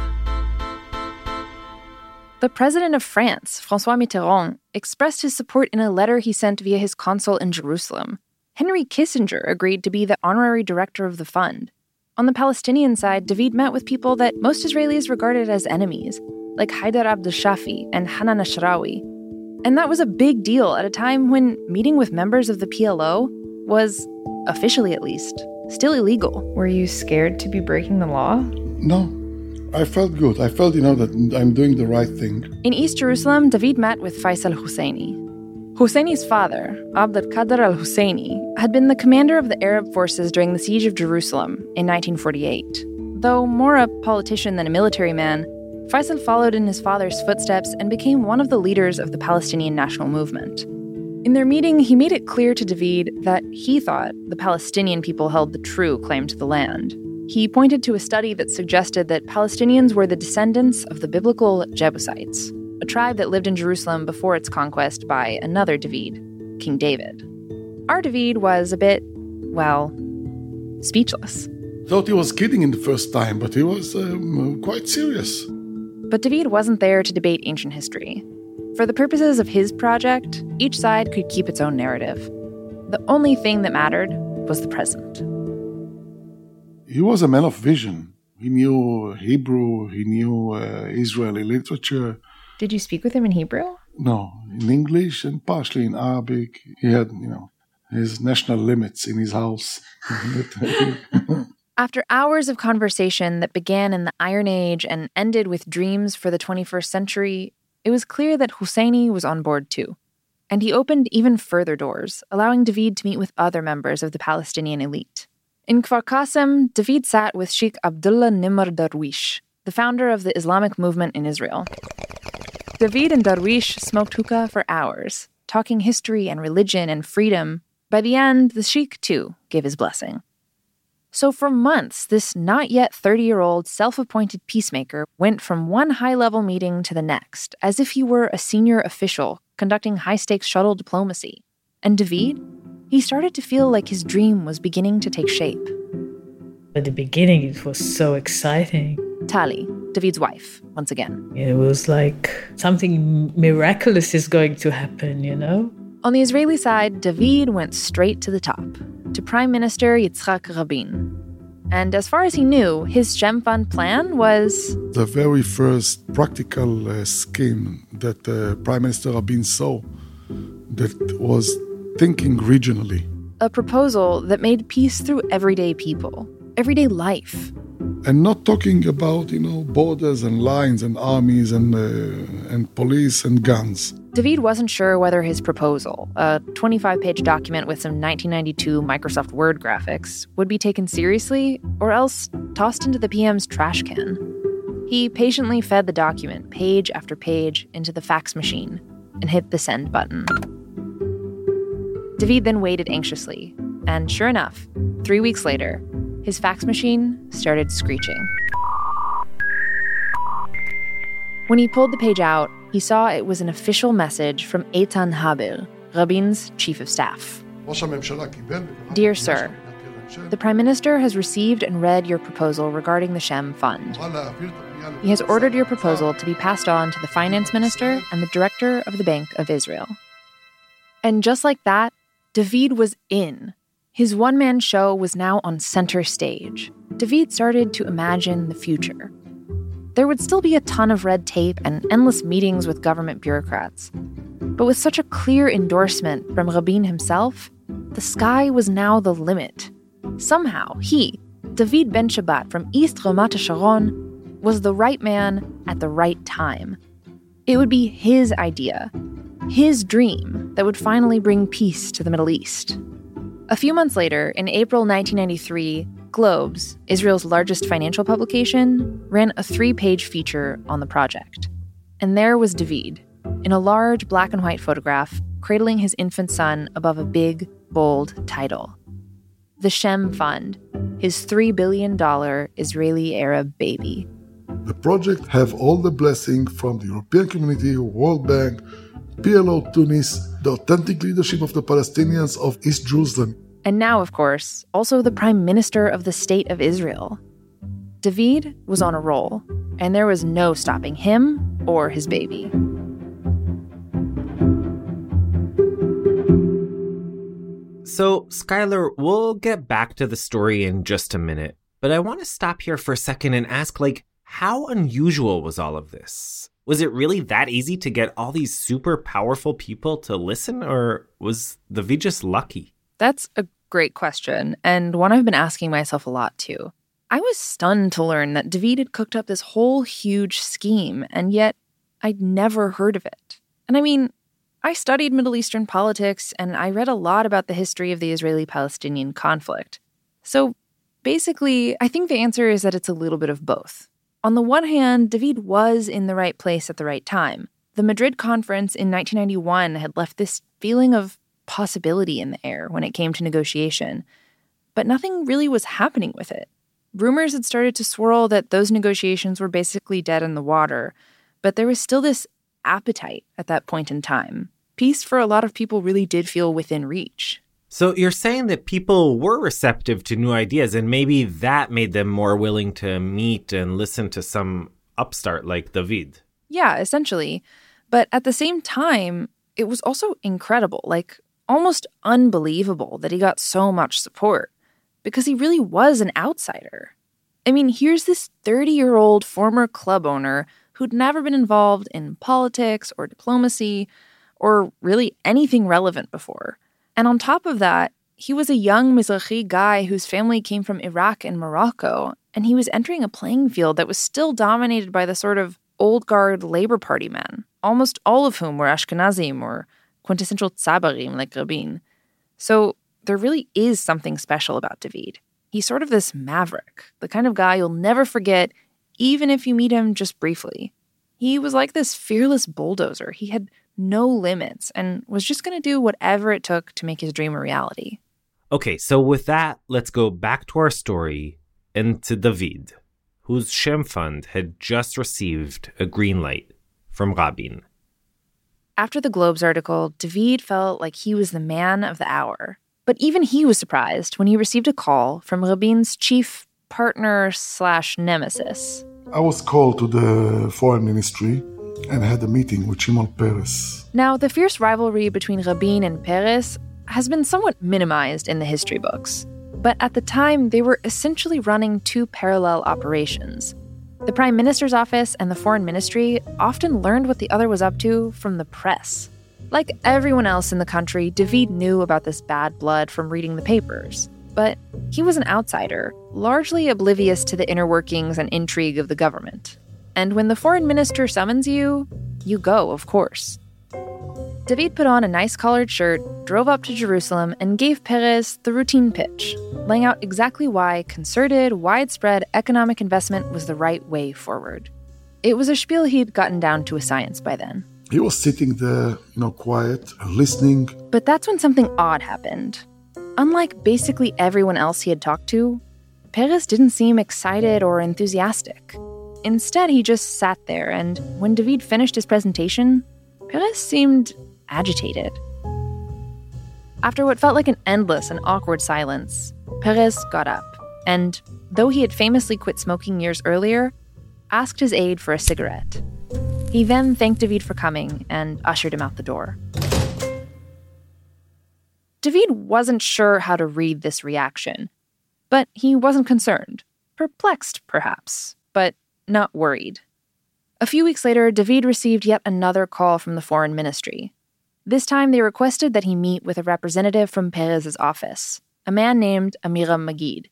The president of France, Francois Mitterrand, expressed his support in a letter he sent via his consul in Jerusalem. Henry Kissinger agreed to be the honorary director of the fund. On the Palestinian side, David met with people that most Israelis regarded as enemies, like Haider Abdel Shafi and Hanan Ashrawi. And that was a big deal at a time when meeting with members of the PLO was officially at least, still illegal. Were you scared to be breaking the law? No. I felt good. I felt, you know, that I'm doing the right thing. In East Jerusalem, David met with Faisal Husseini. Husseini's father, Abd al-Qadir al-Husseini, had been the commander of the Arab forces during the siege of Jerusalem in 1948. Though more a politician than a military man, Faisal followed in his father's footsteps and became one of the leaders of the Palestinian national movement. In their meeting, he made it clear to David that he thought the Palestinian people held the true claim to the land. He pointed to a study that suggested that Palestinians were the descendants of the biblical Jebusites, a tribe that lived in Jerusalem before its conquest by another David, King David. Our David was a bit, well, speechless. Thought he was kidding in the first time, but he was um, quite serious. But David wasn't there to debate ancient history. For the purposes of his project, each side could keep its own narrative. The only thing that mattered was the present. He was a man of vision. He knew Hebrew, he knew uh, Israeli literature. Did you speak with him in Hebrew? No, in English and partially in Arabic. He had, you know, his national limits in his house. After hours of conversation that began in the Iron Age and ended with dreams for the 21st century, it was clear that Husseini was on board too. And he opened even further doors, allowing David to meet with other members of the Palestinian elite. In Kfar Qasim, David sat with Sheikh Abdullah Nimr Darwish, the founder of the Islamic movement in Israel. David and Darwish smoked hookah for hours, talking history and religion and freedom. By the end, the sheikh, too, gave his blessing. So, for months, this not yet 30 year old self appointed peacemaker went from one high level meeting to the next, as if he were a senior official conducting high stakes shuttle diplomacy. And David? He started to feel like his dream was beginning to take shape. At the beginning, it was so exciting. Tali, David's wife, once again. It was like something miraculous is going to happen, you know? On the Israeli side, David went straight to the top to Prime Minister Yitzhak Rabin. And as far as he knew, his Shem Fund plan was the very first practical uh, scheme that uh, Prime Minister Rabin saw that was thinking regionally. A proposal that made peace through everyday people, everyday life. and not talking about you know borders and lines and armies and uh, and police and guns. David wasn't sure whether his proposal, a 25 page document with some 1992 Microsoft Word graphics, would be taken seriously or else tossed into the PM's trash can. He patiently fed the document page after page into the fax machine and hit the send button. David then waited anxiously, and sure enough, three weeks later, his fax machine started screeching. When he pulled the page out, he saw it was an official message from Eitan Haber, Rabin's chief of staff. Dear Sir, the Prime Minister has received and read your proposal regarding the Shem Fund. He has ordered your proposal to be passed on to the Finance Minister and the Director of the Bank of Israel. And just like that, David was in. His one man show was now on center stage. David started to imagine the future. There would still be a ton of red tape and endless meetings with government bureaucrats. But with such a clear endorsement from Rabin himself, the sky was now the limit. Somehow, he, David Ben Shabbat from East Ramat Sharon, was the right man at the right time. It would be his idea, his dream, that would finally bring peace to the Middle East. A few months later, in April 1993, Globes, Israel's largest financial publication, ran a three page feature on the project. And there was David, in a large black and white photograph, cradling his infant son above a big, bold title The Shem Fund, his $3 billion Israeli Arab baby. The project have all the blessing from the European Community, World Bank, PLO Tunis, the authentic leadership of the Palestinians of East Jerusalem, and now, of course, also the Prime Minister of the State of Israel. David was on a roll, and there was no stopping him or his baby. So, Skylar, we'll get back to the story in just a minute, but I want to stop here for a second and ask like, how unusual was all of this? Was it really that easy to get all these super powerful people to listen, or was the David just lucky? That's a great question, and one I've been asking myself a lot too. I was stunned to learn that David had cooked up this whole huge scheme, and yet I'd never heard of it. And I mean, I studied Middle Eastern politics and I read a lot about the history of the Israeli Palestinian conflict. So basically, I think the answer is that it's a little bit of both. On the one hand, David was in the right place at the right time. The Madrid conference in 1991 had left this feeling of possibility in the air when it came to negotiation, but nothing really was happening with it. Rumors had started to swirl that those negotiations were basically dead in the water, but there was still this appetite at that point in time. Peace for a lot of people really did feel within reach. So you're saying that people were receptive to new ideas, and maybe that made them more willing to meet and listen to some upstart like David. Yeah, essentially. But at the same time, it was also incredible. Like, almost unbelievable that he got so much support because he really was an outsider. I mean, here's this 30 year old former club owner who'd never been involved in politics or diplomacy or really anything relevant before. And on top of that, he was a young Mizrahi guy whose family came from Iraq and Morocco, and he was entering a playing field that was still dominated by the sort of old guard Labor Party men, almost all of whom were Ashkenazim or quintessential tzabarim like Rabin. So there really is something special about David. He's sort of this maverick, the kind of guy you'll never forget, even if you meet him just briefly. He was like this fearless bulldozer. He had no limits and was just going to do whatever it took to make his dream a reality. Okay, so with that, let's go back to our story and to David, whose Shem Fund had just received a green light from Rabin. After the Globes article, David felt like he was the man of the hour. But even he was surprised when he received a call from Rabin's chief partner slash nemesis. I was called to the foreign ministry and had a meeting with Shimon Peres. Now, the fierce rivalry between Rabin and Peres has been somewhat minimized in the history books. But at the time, they were essentially running two parallel operations. The Prime Minister's office and the Foreign Ministry often learned what the other was up to from the press. Like everyone else in the country, David knew about this bad blood from reading the papers. But he was an outsider, largely oblivious to the inner workings and intrigue of the government. And when the foreign minister summons you, you go, of course. David put on a nice collared shirt, drove up to Jerusalem, and gave Peres the routine pitch, laying out exactly why concerted, widespread economic investment was the right way forward. It was a spiel he'd gotten down to a science by then. He was sitting there, you know, quiet, listening. But that's when something odd happened. Unlike basically everyone else he had talked to, Peres didn't seem excited or enthusiastic. Instead, he just sat there, and when David finished his presentation, Peres seemed agitated. After what felt like an endless and awkward silence, Peres got up, and though he had famously quit smoking years earlier, asked his aide for a cigarette. He then thanked David for coming and ushered him out the door. David wasn't sure how to read this reaction, but he wasn't concerned. Perplexed, perhaps, but not worried. A few weeks later, David received yet another call from the foreign ministry. This time, they requested that he meet with a representative from Peres's office, a man named Amiram Magid.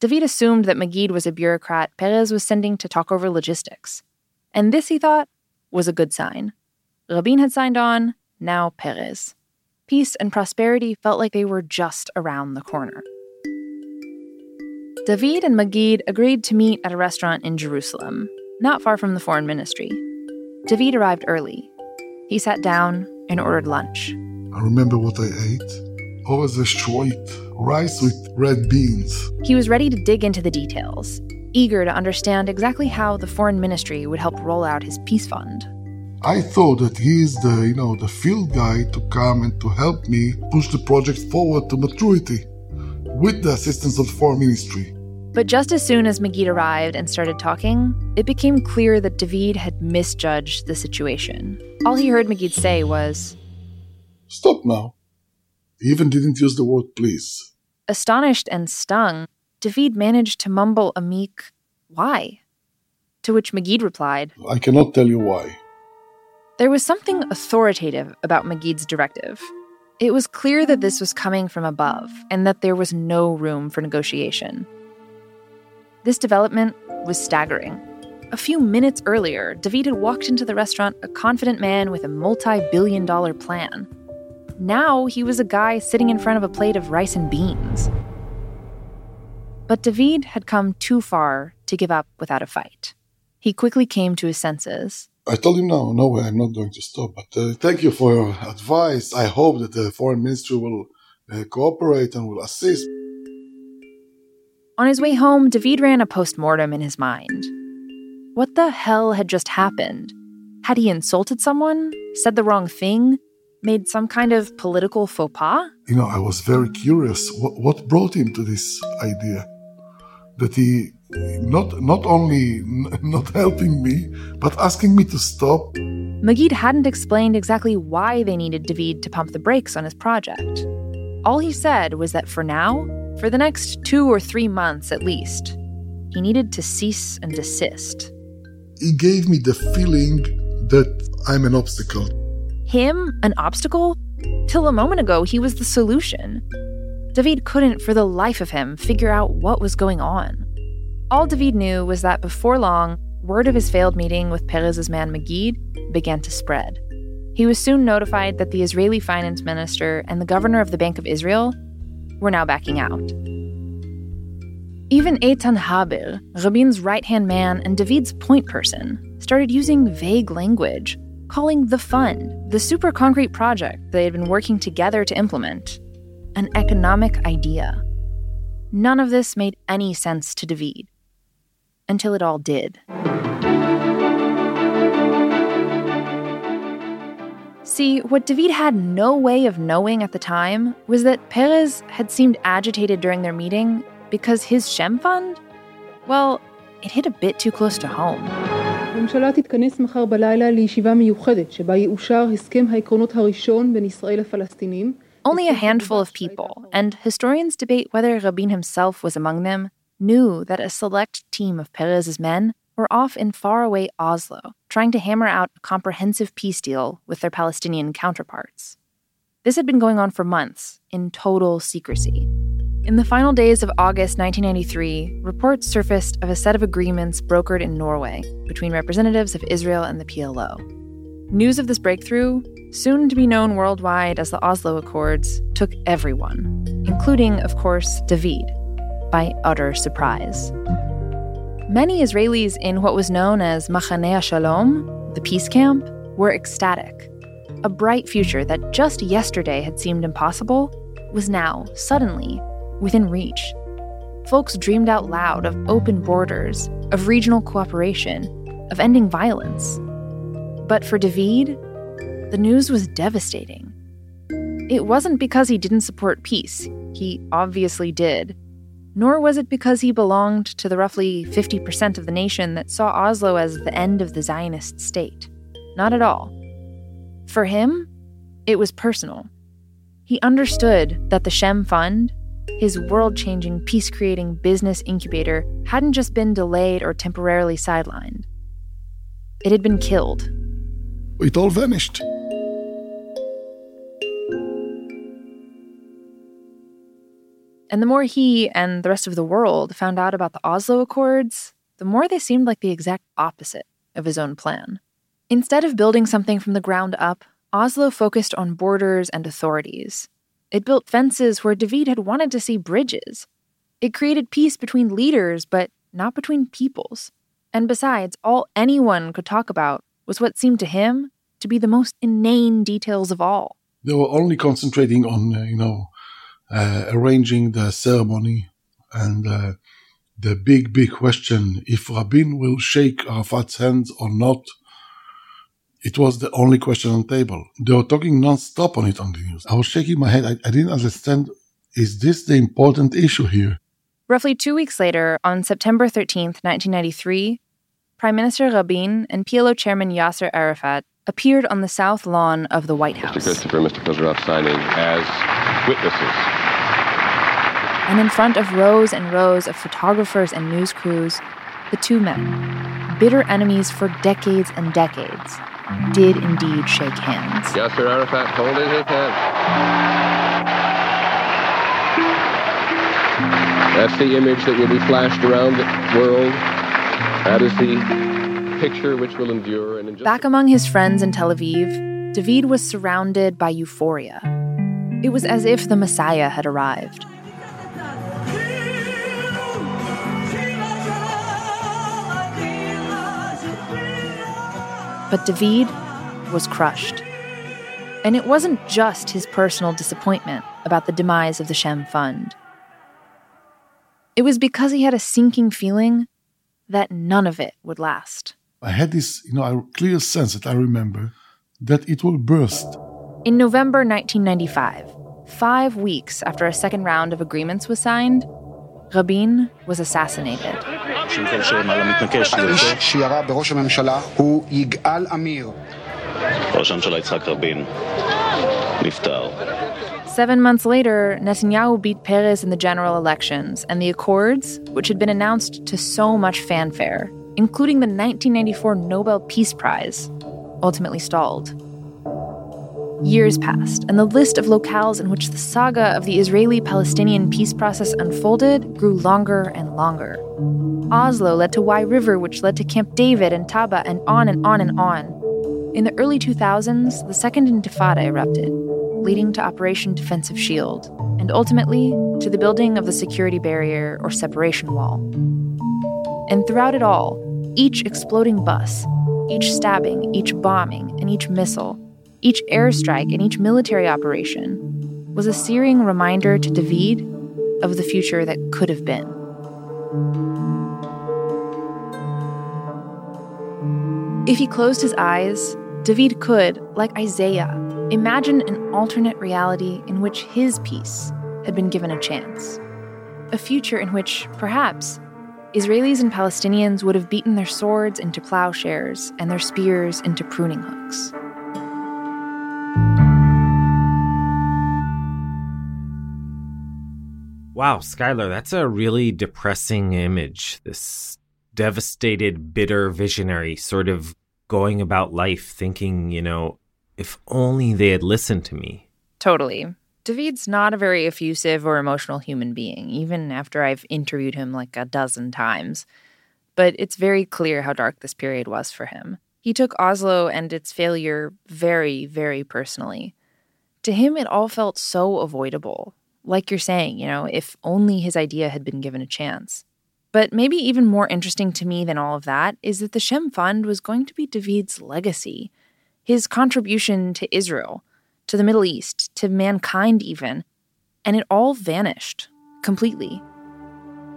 David assumed that Magid was a bureaucrat Peres was sending to talk over logistics. And this, he thought, was a good sign. Rabin had signed on, now Peres. Peace and prosperity felt like they were just around the corner. David and Magid agreed to meet at a restaurant in Jerusalem, not far from the foreign ministry. David arrived early. He sat down and ordered lunch. I remember what I ate. Always a shroit, rice with red beans. He was ready to dig into the details, eager to understand exactly how the foreign ministry would help roll out his peace fund. I thought that he is the, you know, the field guy to come and to help me push the project forward to maturity with the assistance of the foreign ministry. But just as soon as Magid arrived and started talking, it became clear that David had misjudged the situation. All he heard Magid say was, Stop now. He even didn't use the word please. Astonished and stung, David managed to mumble a meek, Why? To which Magid replied, I cannot tell you why. There was something authoritative about Magid's directive. It was clear that this was coming from above and that there was no room for negotiation. This development was staggering. A few minutes earlier, David had walked into the restaurant a confident man with a multi billion dollar plan. Now he was a guy sitting in front of a plate of rice and beans. But David had come too far to give up without a fight. He quickly came to his senses. I told him no, no way, I'm not going to stop. But uh, thank you for your advice. I hope that the foreign ministry will uh, cooperate and will assist. On his way home, David ran a post mortem in his mind. What the hell had just happened? Had he insulted someone, said the wrong thing, made some kind of political faux pas? You know, I was very curious. What, what brought him to this idea? That he not not only not helping me, but asking me to stop. Magid hadn't explained exactly why they needed David to pump the brakes on his project. All he said was that for now, for the next two or three months at least, he needed to cease and desist. He gave me the feeling that I'm an obstacle. Him, an obstacle? Till a moment ago, he was the solution. David couldn't, for the life of him, figure out what was going on. All David knew was that before long, word of his failed meeting with Peres's man Magid began to spread. He was soon notified that the Israeli finance minister and the governor of the Bank of Israel were now backing out. Even Eitan Haber, Rabin's right hand man and David's point person, started using vague language, calling the fund, the super concrete project they had been working together to implement, an economic idea. None of this made any sense to David. Until it all did. See, what David had no way of knowing at the time was that Peres had seemed agitated during their meeting because his Shem fund, well, it hit a bit too close to home. הממשלה תתכנס מחר בלילה לישיבה מיוחדת שבה יאושר הסכם העקרונות הראשון בין ישראל לפלסטינים. Only a handful of people, and historians debate whether Rabin himself was among them, knew that a select team of Peres's men were off in faraway Oslo, trying to hammer out a comprehensive peace deal with their Palestinian counterparts. This had been going on for months, in total secrecy. In the final days of August 1993, reports surfaced of a set of agreements brokered in Norway between representatives of Israel and the PLO. News of this breakthrough, soon to be known worldwide as the Oslo Accords, took everyone, including, of course, David, by utter surprise. Many Israelis in what was known as Machaneh Shalom, the peace camp, were ecstatic. A bright future that just yesterday had seemed impossible was now, suddenly, within reach. Folks dreamed out loud of open borders, of regional cooperation, of ending violence. But for David, the news was devastating. It wasn't because he didn't support peace, he obviously did. Nor was it because he belonged to the roughly 50% of the nation that saw Oslo as the end of the Zionist state. Not at all. For him, it was personal. He understood that the Shem Fund, his world changing, peace creating business incubator, hadn't just been delayed or temporarily sidelined. It had been killed. It all vanished. And the more he and the rest of the world found out about the Oslo Accords, the more they seemed like the exact opposite of his own plan. Instead of building something from the ground up, Oslo focused on borders and authorities. It built fences where David had wanted to see bridges. It created peace between leaders, but not between peoples. And besides, all anyone could talk about was what seemed to him to be the most inane details of all. They were only concentrating on, uh, you know, arranging the ceremony and uh, the big, big question if Rabin will shake Arafat's hands or not. It was the only question on the table. They were talking non-stop on it on the news. I was shaking my head. I, I didn't understand. Is this the important issue here? Roughly two weeks later, on September 13th, 1993, Prime Minister Rabin and PLO Chairman Yasser Arafat appeared on the south lawn of the White House. Mr. Christopher Mr. Kozyrev signing as witnesses. And in front of rows and rows of photographers and news crews, the two men, bitter enemies for decades and decades, did indeed shake hands. Yasser Arafat holding his hand. That's the image that will be flashed around the world. That is the picture which will endure. And Back among his friends in Tel Aviv, David was surrounded by euphoria. It was as if the Messiah had arrived. But David was crushed. And it wasn't just his personal disappointment about the demise of the Shem Fund. It was because he had a sinking feeling that none of it would last. I had this, you know, a clear sense that I remember that it will burst. In November 1995, five weeks after a second round of agreements was signed, Rabin was assassinated. שירה בראש הממשלה הוא יגאל עמיר. ראש הממשלה יצחק רבין נפטר. Seven months later, Netanyahu beat Peres in the general elections, and the accords, which had been announced to so much fanfare, including the 1994 Nobel Peace Prize, ultimately stalled. Years passed, and the list of locales in which the saga of the Israeli Palestinian peace process unfolded grew longer and longer. Oslo led to Wye River, which led to Camp David and Taba, and on and on and on. In the early 2000s, the Second Intifada erupted, leading to Operation Defensive Shield, and ultimately to the building of the security barrier or separation wall. And throughout it all, each exploding bus, each stabbing, each bombing, and each missile, each airstrike, and each military operation was a searing reminder to David of the future that could have been. If he closed his eyes, David could, like Isaiah, imagine an alternate reality in which his peace had been given a chance. A future in which, perhaps, Israelis and Palestinians would have beaten their swords into plowshares and their spears into pruning hooks. Wow, Skylar, that's a really depressing image. This devastated, bitter visionary sort of going about life thinking, you know, if only they had listened to me. Totally. David's not a very effusive or emotional human being, even after I've interviewed him like a dozen times. But it's very clear how dark this period was for him. He took Oslo and its failure very, very personally. To him, it all felt so avoidable. Like you're saying, you know, if only his idea had been given a chance. But maybe even more interesting to me than all of that is that the Shem Fund was going to be David's legacy, his contribution to Israel, to the Middle East, to mankind even. And it all vanished completely.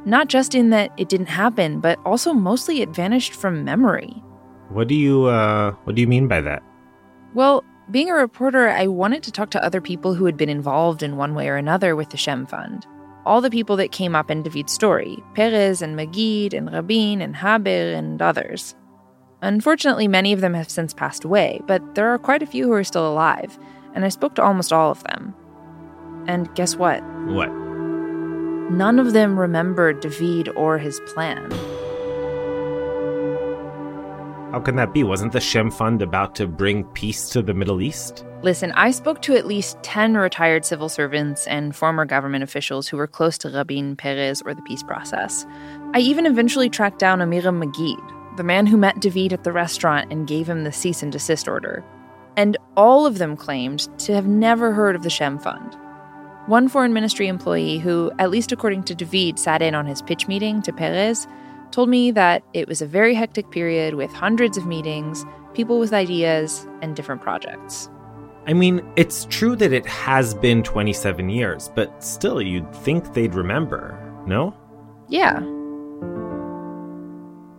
Not just in that it didn't happen, but also mostly it vanished from memory. What do you uh what do you mean by that? Well, being a reporter, I wanted to talk to other people who had been involved in one way or another with the Shem Fund all the people that came up in David's story Peres and Magid and Rabin and Haber and others. Unfortunately, many of them have since passed away, but there are quite a few who are still alive, and I spoke to almost all of them. And guess what? What? None of them remembered David or his plan. How can that be? Wasn't the Shem Fund about to bring peace to the Middle East? Listen, I spoke to at least 10 retired civil servants and former government officials who were close to Rabin, Peres or the peace process. I even eventually tracked down Amiram Magid, the man who met David at the restaurant and gave him the cease and desist order. And all of them claimed to have never heard of the Shem Fund. One foreign ministry employee who, at least according to David, sat in on his pitch meeting to Peres told me that it was a very hectic period with hundreds of meetings, people with ideas, and different projects. I mean, it's true that it has been 27 years, but still, you'd think they'd remember, no? Yeah.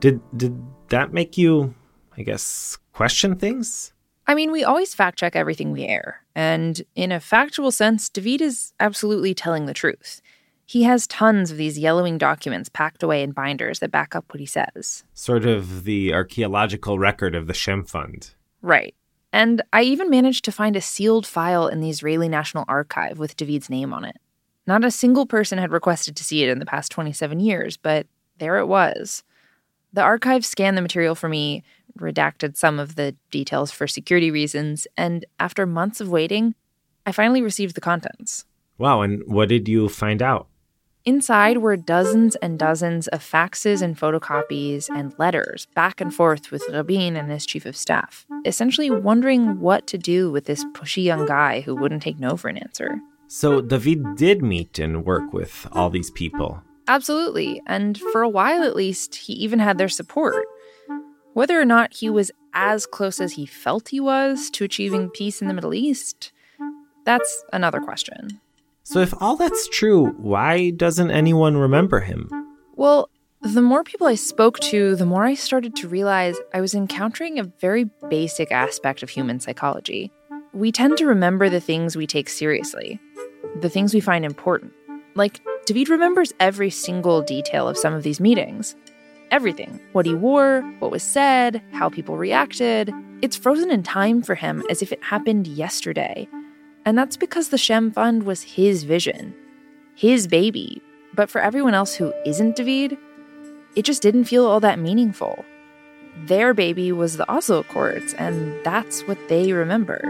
Did did that make you, I guess, question things? I mean, we always fact check everything we air, and in a factual sense, David is absolutely telling the truth. He has tons of these yellowing documents packed away in binders that back up what he says. Sort of the archaeological record of the Shem Fund. Right. And I even managed to find a sealed file in the Israeli National Archive with David's name on it. Not a single person had requested to see it in the past 27 years, but there it was. The archive scanned the material for me, redacted some of the details for security reasons, and after months of waiting, I finally received the contents. Wow, and what did you find out? Inside were dozens and dozens of faxes and photocopies and letters back and forth with Rabin and his chief of staff, essentially wondering what to do with this pushy young guy who wouldn't take no for an answer. So David did meet and work with all these people. Absolutely, and for a while at least, he even had their support. Whether or not he was as close as he felt he was to achieving peace in the Middle East, that's another question. So, if all that's true, why doesn't anyone remember him? Well, the more people I spoke to, the more I started to realize I was encountering a very basic aspect of human psychology. We tend to remember the things we take seriously, the things we find important. Like, David remembers every single detail of some of these meetings. Everything what he wore, what was said, how people reacted. It's frozen in time for him as if it happened yesterday. And that's because the Shem Fund was his vision, his baby. But for everyone else who isn't David, it just didn't feel all that meaningful. Their baby was the Oslo Accords, and that's what they remember.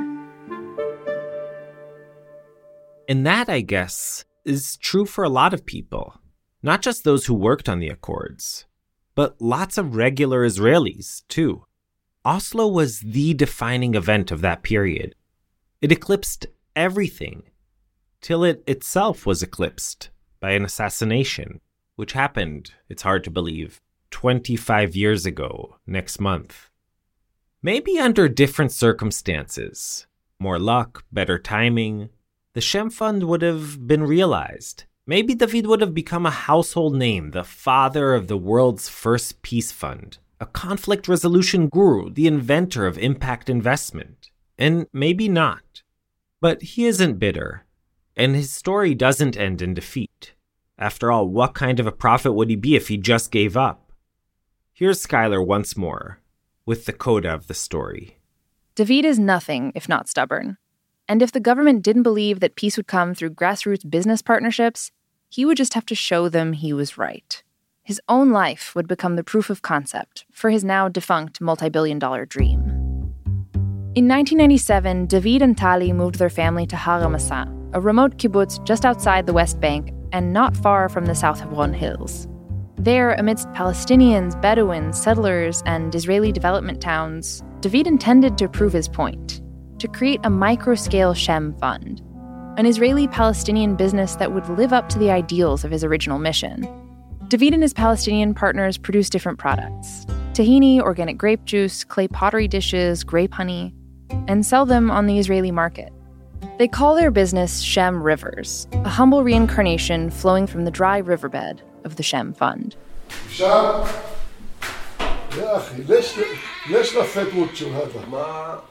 And that, I guess, is true for a lot of people. Not just those who worked on the Accords, but lots of regular Israelis, too. Oslo was the defining event of that period. It eclipsed everything, till it itself was eclipsed by an assassination, which happened, it's hard to believe, 25 years ago next month. Maybe under different circumstances, more luck, better timing, the Shem Fund would have been realized. Maybe David would have become a household name, the father of the world's first peace fund, a conflict resolution guru, the inventor of impact investment. And maybe not. But he isn't bitter, and his story doesn't end in defeat. After all, what kind of a prophet would he be if he just gave up? Here's Skylar once more, with the coda of the story. David is nothing if not stubborn. And if the government didn't believe that peace would come through grassroots business partnerships, he would just have to show them he was right. His own life would become the proof of concept for his now defunct multi billion dollar dream. In 1997, David and Tali moved their family to Har HaMasah, a remote kibbutz just outside the West Bank and not far from the South Hebron Hills. There, amidst Palestinians, Bedouins, settlers, and Israeli development towns, David intended to prove his point to create a micro scale Shem fund, an Israeli Palestinian business that would live up to the ideals of his original mission. David and his Palestinian partners produced different products tahini, organic grape juice, clay pottery dishes, grape honey and sell them on the Israeli market. They call their business Shem Rivers, a humble reincarnation flowing from the dry riverbed of the Shem Fund.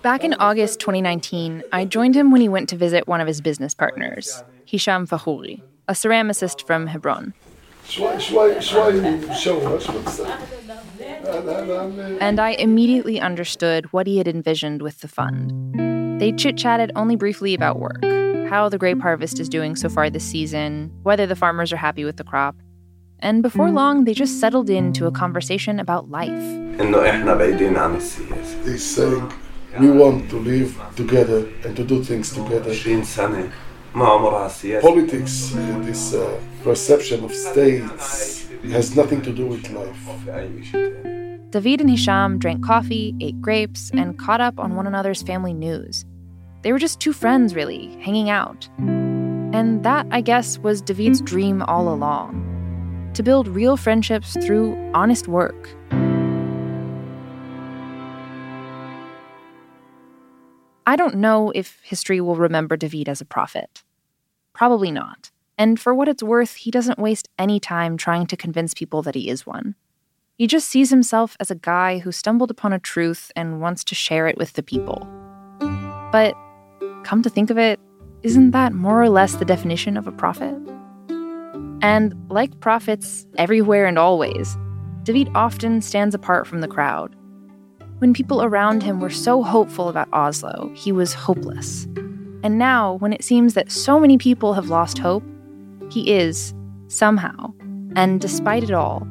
Back in August 2019, I joined him when he went to visit one of his business partners, Hisham Fahouri, a ceramicist from Hebron. And I immediately understood what he had envisioned with the fund. They chit chatted only briefly about work, how the grape harvest is doing so far this season, whether the farmers are happy with the crop. And before hmm. long, they just settled into a conversation about life. He's saying we want to live together and to do things together. Politics, uh, this uh, perception of states, has nothing to do with life. David and Hisham drank coffee, ate grapes, and caught up on one another's family news. They were just two friends, really, hanging out. And that, I guess, was David's dream all along to build real friendships through honest work. I don't know if history will remember David as a prophet. Probably not. And for what it's worth, he doesn't waste any time trying to convince people that he is one. He just sees himself as a guy who stumbled upon a truth and wants to share it with the people. But come to think of it, isn't that more or less the definition of a prophet? And like prophets everywhere and always, David often stands apart from the crowd. When people around him were so hopeful about Oslo, he was hopeless. And now, when it seems that so many people have lost hope, he is, somehow, and despite it all,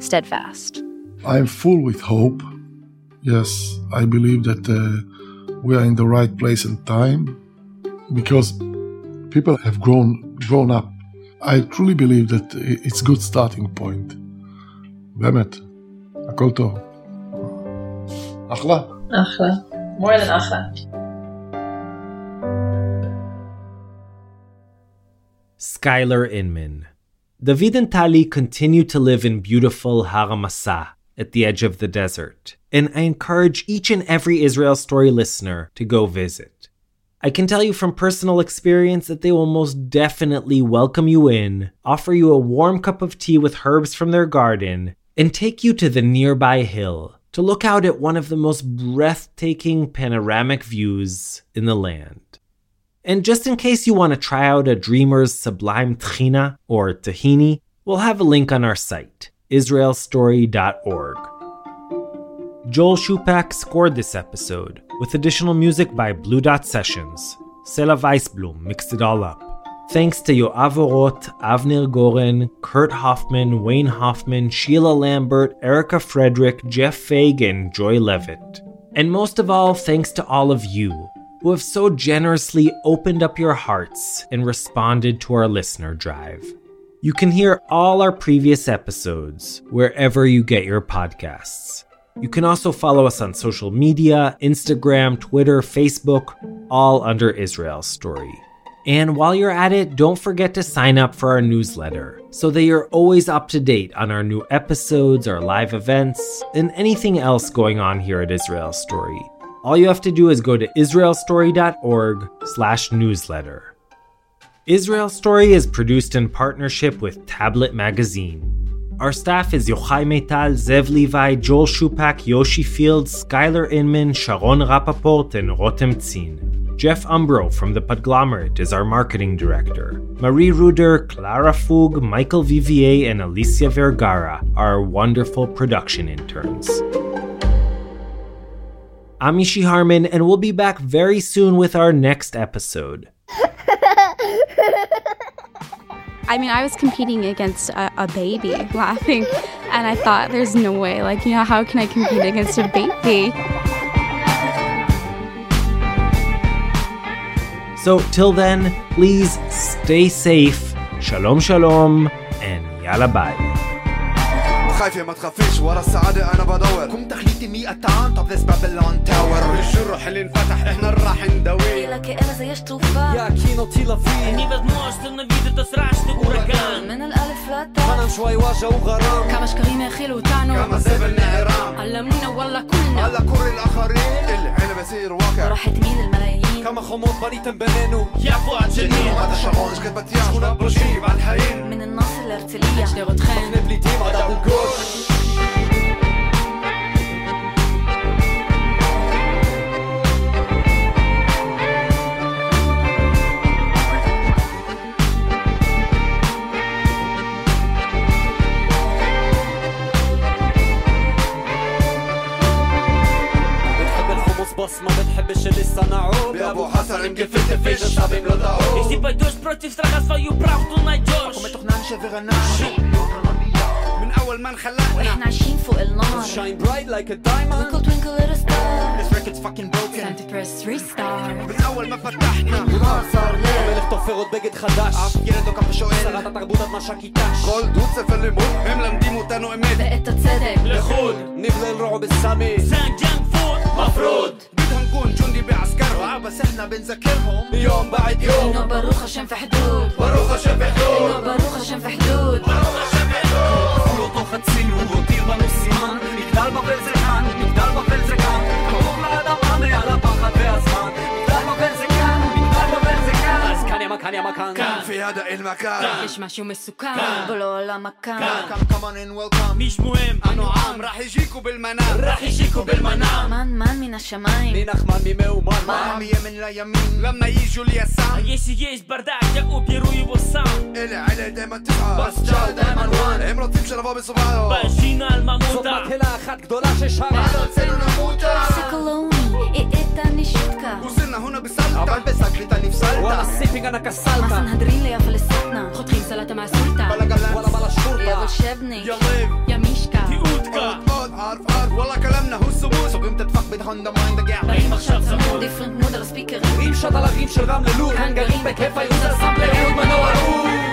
steadfast. I'm full with hope. Yes, I believe that uh, we are in the right place and time because people have grown grown up. I truly believe that it's a good starting point. באמת, הכל טוב. אחלה. אחלה. More than אחלה. Skylar Inman. David and Tali continue to live in beautiful Har Amasa at the edge of the desert, and I encourage each and every Israel Story listener to go visit. I can tell you from personal experience that they will most definitely welcome you in, offer you a warm cup of tea with herbs from their garden, and take you to the nearby hill to look out at one of the most breathtaking panoramic views in the land. And just in case you want to try out a Dreamer's Sublime Tchina or Tahini, we'll have a link on our site, israelstory.org. Joel Shupak scored this episode, with additional music by Blue Dot Sessions. Sela Weisblum mixed it all up. Thanks to Yoav Orot, Avner Goren, Kurt Hoffman, Wayne Hoffman, Sheila Lambert, Erica Frederick, Jeff Fagan, Joy Levitt. And most of all, thanks to all of you who have so generously opened up your hearts and responded to our listener drive. You can hear all our previous episodes wherever you get your podcasts. You can also follow us on social media Instagram, Twitter, Facebook, all under Israel Story. And while you're at it, don't forget to sign up for our newsletter so that you're always up to date on our new episodes, our live events, and anything else going on here at Israel Story all you have to do is go to israelstory.org slash newsletter. Israel Story is produced in partnership with Tablet Magazine. Our staff is Yochai Maital, Zev Levi, Joel Shupak, Yoshi Fields, Skylar Inman, Sharon Rapaport, and Rotem Tzin. Jeff Umbro from The Podglomerate is our marketing director. Marie Ruder, Clara Fug, Michael Vivier, and Alicia Vergara are our wonderful production interns. I'm Mishy Harman, and we'll be back very soon with our next episode. I mean, I was competing against a, a, baby laughing, and I thought, there's no way. Like, you know, how can I compete against a baby? So, till then, please stay safe. Shalom, shalom, and yalla bye. خايفة ما تخافيش ورا السعادة أنا بدور. كم تخليتي مئة التعان طب ذس بابلون تاور الجرح اللي انفتح؟ إحنا راح نداويه إيه لك أنا زي طوفان يا كينو تيلا فيه إني بدموش تلنا نبيد تسرعش تقوركان من الألف لاتا أنا شوي واجه وغرام. كمش كريمة خيل وتانو كما زيب النعرام علمونا والله كلنا. على كل الآخرين. العيلة بصير واقع. راح تميل الملايين. كما خمود بني تنبنانو يا فؤاد جنين هذا شعور كتبت يا شكون بروجيب على الحين من الناصر لارتلية أجدي غدخان نبلي تيم عدد الجول boss ma بنحبش لسه نعود ابو حسن مقفلت فيش الطبيب لو دعوه Ich sie bei durch Brot, ich trage das für you, braucht und ein Josh Komm mit doch nach, ich will أول ما انخلقنا وإحنا عايشين فوق النار. Shine bright like a diamond. Twinkle twinkle little star. This record's fucking broken. Time to press restart. من أول ما فتحنا. ما صار ليه في غد بجد חדש אף ילד לא קם ושואל שרת התרבות עד נשק איתש כל דוצף ולימוד הם מלמדים אותנו אמת ואת הצדק לחוד נבלל רועב السامي. סן ג'אנק فود مفروض. بدهم نكون جندي بعسكرهم. بس إحنا بنذكرهم يوم بعد يوم. إنه باروخ هشام في حدود. باروخ هشام في حدود. إنه باروخ هشام في حدود. باروخ هشام في حدود. הוא הותיר בנו סימן מגדל בבל זה כאן, מגדל בבל هذا المكان مش ماشي ومسكان بلو لا مكان. كم كمان ان ويلكم مش مهم. انو عام. راح يجيكو بالمنام. راح يجيكو بالمنام. مان مان من الشماين من اخمان ميمي ومان؟ مان. يمين لا يمين. لما يجوا اليسار. يش يش بردعك يقو بيرو يبصام الي علي دايما تسعى بس جال دايما وان امرتي بشرفها بصبعه باجينا المموتة صدمت هلا اخد جدولاش الشهر هلا تسينو نموتة. سكلوني אתה נשתקה חוסינה הונה בסלטה. אבל בסקריטה נפסלת וואלה סיפינג אנא קסלתה מה סנהדרין לי אבל סטנה חותכים סלטה מהסולטה. וואלה גלנס וואלה וואלה שורטה. יא בולשבניק יריב. יא מישקה תיעודקה עוד ערף ערף וואלה כלמנה הוא סובוס סוגרים את הטפח בדהונדה מיינד הגע באים עכשיו צמוד. דיפרנט מוד על הספיקרים. רים שד על הרים של רמלה לור כאן גרים בכיף היו זה סאמפלר מנוע אור